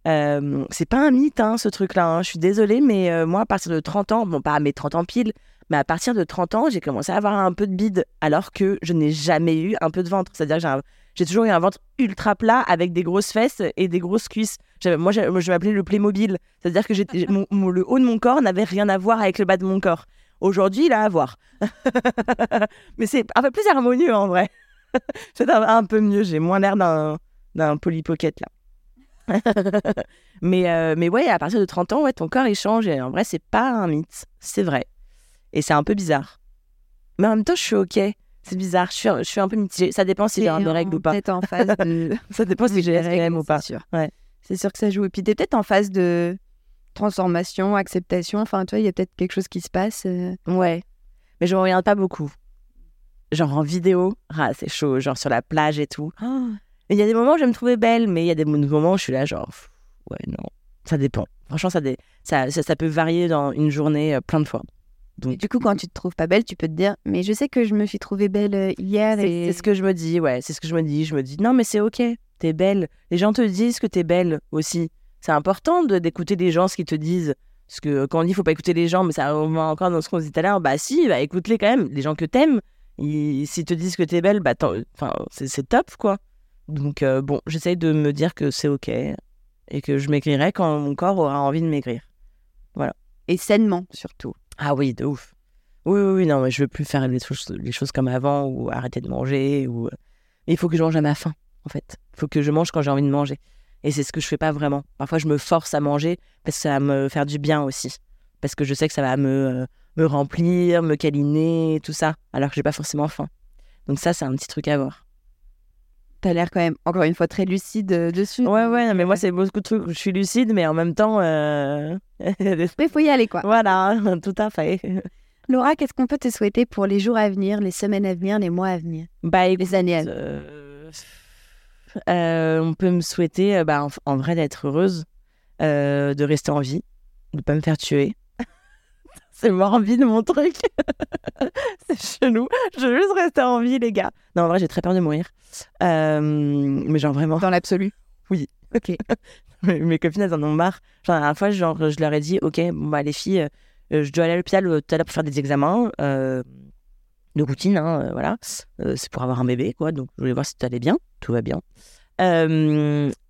C'est pas un mythe, hein, ce truc-là. hein. Je suis désolée, mais moi, à partir de 30 ans, bon, pas à mes 30 ans pile, mais à partir de 30 ans, j'ai commencé à avoir un peu de bide, alors que je n'ai jamais eu un peu de ventre. C'est-à-dire que j'ai un- j'ai toujours eu un ventre ultra plat avec des grosses fesses et des grosses cuisses. Moi, je m'appelais le Playmobil. C'est-à-dire que le haut de mon corps n'avait rien à voir avec le bas de mon corps. Aujourd'hui, il a à voir. mais c'est un peu plus harmonieux en vrai. c'est un, peu mieux. J'ai moins l'air d'un, d'un Polly Pocket là. mais, euh, ouais, à partir de 30 ans, ton corps il change. Et en vrai, c'est pas un mythe. C'est vrai. Et c'est un peu bizarre. Mais en même temps, je suis OK. C'est bizarre. Je suis, je suis un peu mitigée. Ça dépend si j'ai règles en- ou pas. Peut-être en phase de. Ça dépend si j'ai SPM règles, ou pas. C'est sûr. Ouais. C'est sûr que ça joue. Et puis, t'es peut-être en phase de transformation, acceptation. Enfin, toi, il y a peut-être quelque chose qui se passe. euh. Ouais. Mais je regarde pas beaucoup. Genre en vidéo, ah, c'est chaud. Genre sur la plage et tout. Il y a des moments où je vais me trouver belle, mais il y a des moments où je suis là, genre, ouais, non. Ça dépend. Franchement, ça, dé- ça, ça, ça peut varier dans une journée euh, plein de fois. Et du coup, quand tu te trouves pas belle, tu peux te dire, mais je sais que je me suis trouvée belle euh, hier. C'est Et... c'est ce que je me dis, ouais. C'est ce que je me dis. Je me dis, non, mais c'est OK. T'es belle. Les gens te disent que t'es belle aussi. C'est important de- d'écouter les gens ce qu'ils te disent. Parce que quand on dit faut pas écouter les gens, mais ça va encore dans ce qu'on disait tout à l'heure, bah si, bah écoute-les quand même. Les gens que t'aimes, ils- s'ils te disent que t'es belle, bah enfin, c'est top, quoi. Donc euh, bon, j'essaye de me dire que c'est OK et que je maigrirai quand mon corps aura envie de maigrir. Et sainement, surtout. Ah oui, de ouf. Oui, oui, oui, non, mais je veux plus faire les choses, les choses comme avant ou arrêter de manger. Ou... Mais il faut que je mange à ma faim, en fait. Il faut que je mange quand j'ai envie de manger. Et c'est ce que je fais pas vraiment. Parfois, je me force à manger parce que ça va me faire du bien aussi. Parce que je sais que ça va me, euh, me remplir, me câliner, tout ça, alors que j'ai pas forcément faim. Donc ça, c'est un petit truc à voir. T'as l'air quand même, encore une fois, très lucide euh, dessus. Ouais, ouais, mais moi, c'est beaucoup de trucs où je suis lucide, mais en même temps... euh, Mais faut y aller, quoi. voilà, tout à fait. Laura, qu'est-ce qu'on peut te souhaiter pour les jours à venir, les semaines à venir, les mois à venir, Bah, écoute, les années à venir Euh, Euh, on peut me souhaiter, euh, bah, en, en vrai, d'être heureuse, euh, de rester en vie, de pas me faire tuer. C'est morbide mon truc. c'est chelou. Je veux juste rester en vie, les gars. Non, en vrai, j'ai très peur de mourir. Euh, mais genre vraiment, Dans l'absolu. Oui. Ok. mes mes copines, elles en ont marre. Genre, la dernière fois, genre, je leur ai dit, OK, bon, bah, les filles, euh, je dois aller à l'hôpital euh, tout à l'heure pour faire des examens euh, de routine, hein, voilà. C'est pour avoir un bébé, quoi. Donc, je voulais voir si tout allait bien. Tout va bien.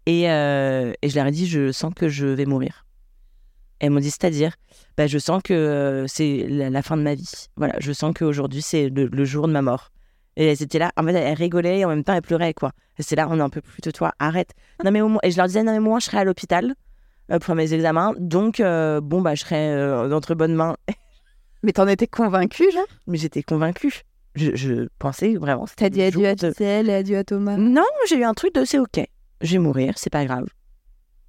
Et, et je leur ai dit, je sens que je vais mourir. Elles m'ont dit, c'est-à-dire, bah, je sens que euh, c'est la, la fin de ma vie. Voilà, je sens qu'aujourd'hui, c'est le, le jour de ma mort. Et elles étaient là, en fait, elles rigolaient et en même temps, elles pleuraient, quoi. Et c'est là, on est un peu plus de toi, arrête. Non, mais au moins, et je leur disais, non, mais moi, je serai à l'hôpital euh, pour mes examens. Donc, euh, bon, bah, je serai euh, d'entre bonnes mains. Mais t'en étais convaincue, genre? Mais j'étais convaincue. Je, je pensais vraiment. T'as dit adieu à de- Gisèle et adieu à Thomas? Non, j'ai eu un truc de c'est ok. Je vais mourir, c'est pas grave.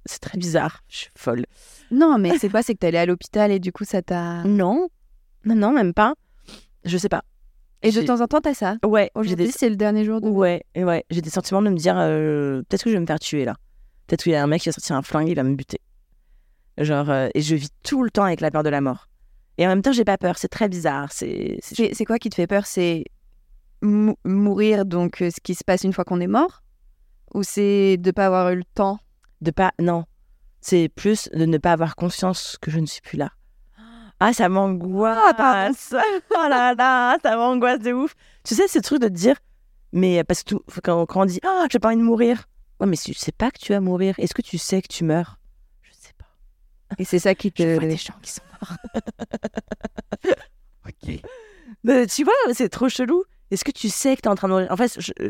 C'est très bizarre, je suis folle. Non, mais c'est quoi C'est que t'es allée à l'hôpital et du coup, ça t'a. Non, non, non, même pas. Je sais pas. Et de temps en temps, t'as ça. Ouais, j'ai Aujourd'hui, des... c'est le dernier jour de. ouais, ouais, j'ai des sentiments de me dire euh, peut-être que je vais me faire tuer là. Peut-être qu'il y a un mec qui va sortir un flingue, il va me buter. Genre, euh, et je vis tout le temps avec la peur de la mort. Et en même temps, j'ai pas peur. C'est très bizarre. C'est, quoi qui te fait peur? C'est mou- mourir, donc euh, ce qui se passe une fois qu'on est mort? Ou c'est de pas avoir eu le temps? De pas. Non, c'est plus de ne pas avoir conscience que je ne suis plus là. Ah, ça m'angoisse. Ah, oh là là, ça m'angoisse de ouf. Tu sais, ce truc de te dire, mais parce que tout- quand, quand on dit, ah, j'ai pas envie de mourir. Ouais, mais tu sais pas que tu vas mourir. Est-ce que tu sais que tu meurs? Je sais pas. Et c'est ça qui te. Je vois des gens qui sont morts. ok. Mais tu vois, c'est trop chelou. Est-ce que tu sais que tu es en train de mourir? En fait, je-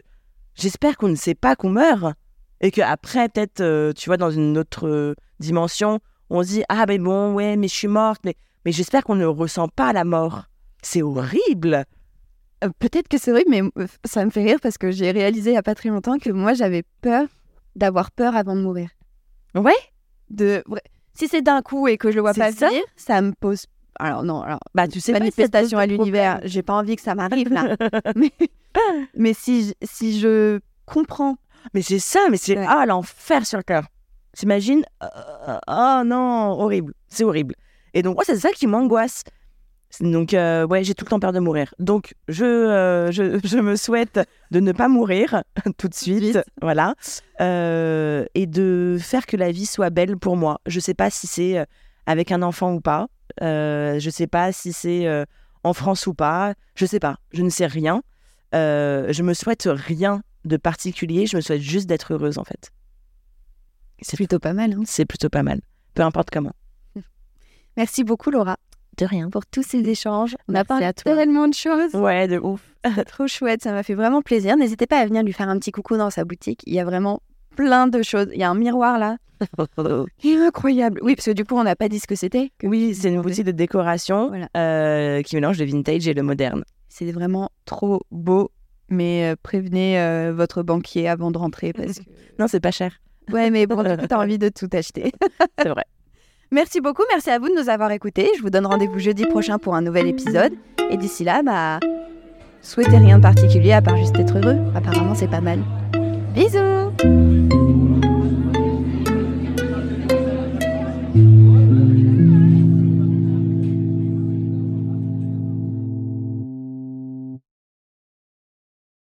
j'espère qu'on ne sait pas qu'on meurt. Et qu'après, peut-être, euh, tu vois, dans une autre euh, dimension, on se dit Ah, ben bon, ouais, mais je suis morte. Mais, mais j'espère qu'on ne ressent pas la mort. C'est horrible. Euh, Peut-être que c'est vrai, mais ça me fait rire parce que j'ai réalisé il y a pas très longtemps que moi, j'avais peur d'avoir peur avant de mourir. Ouais. De... Si c'est d'un coup et que je le vois pas ça. venir, ça me pose. Alors, non, alors. Bah, tu sais pas. manifestation pose à l'univers, j'ai pas envie que ça m'arrive là. mais, mais si, je- si je comprends Mais c'est ça, mais c'est Ouais. ah l'enfer sur le cœur. T'imagines Euh, Oh non, horrible, c'est horrible. Et donc, ouais, c'est ça qui m'angoisse. Donc, euh, ouais, j'ai tout le temps peur de mourir. Donc, je, euh, je, je me souhaite de ne pas mourir tout de suite, Vite. voilà, Euh, et de faire que la vie soit belle pour moi. Je sais pas si c'est avec un enfant ou pas. Je sais pas si c'est en France ou pas. Je sais pas. Je ne sais rien. Je me souhaite rien de particulier. Je me souhaite juste d'être heureuse, en fait. C'est plutôt pas mal. hein. C'est plutôt pas mal. Peu importe comment. Merci beaucoup, Laura, De rien. pour tous ces échanges. On a parlé à tellement de choses. Ouais, de ouf. Trop chouette, ça m'a fait vraiment plaisir. N'hésitez pas à venir lui faire un petit coucou dans sa boutique. Il y a vraiment plein de choses. Il y a un miroir là. Incroyable. Oui, parce que du coup, on n'a pas dit ce que c'était. que oui, c'est une boutique de décoration Voilà. euh, qui mélange le vintage et le moderne. C'est vraiment trop beau. Mais euh, prévenez euh, votre banquier avant de rentrer parce que. Non, c'est pas cher. Ouais, mais bon, t'as envie de tout acheter. C'est vrai. Merci beaucoup, merci à vous de nous avoir écoutés. Je vous donne rendez-vous jeudi prochain pour un nouvel épisode. Et d'ici là, bah, souhaitez rien de particulier à part juste être heureux. Apparemment, c'est pas mal. Bisous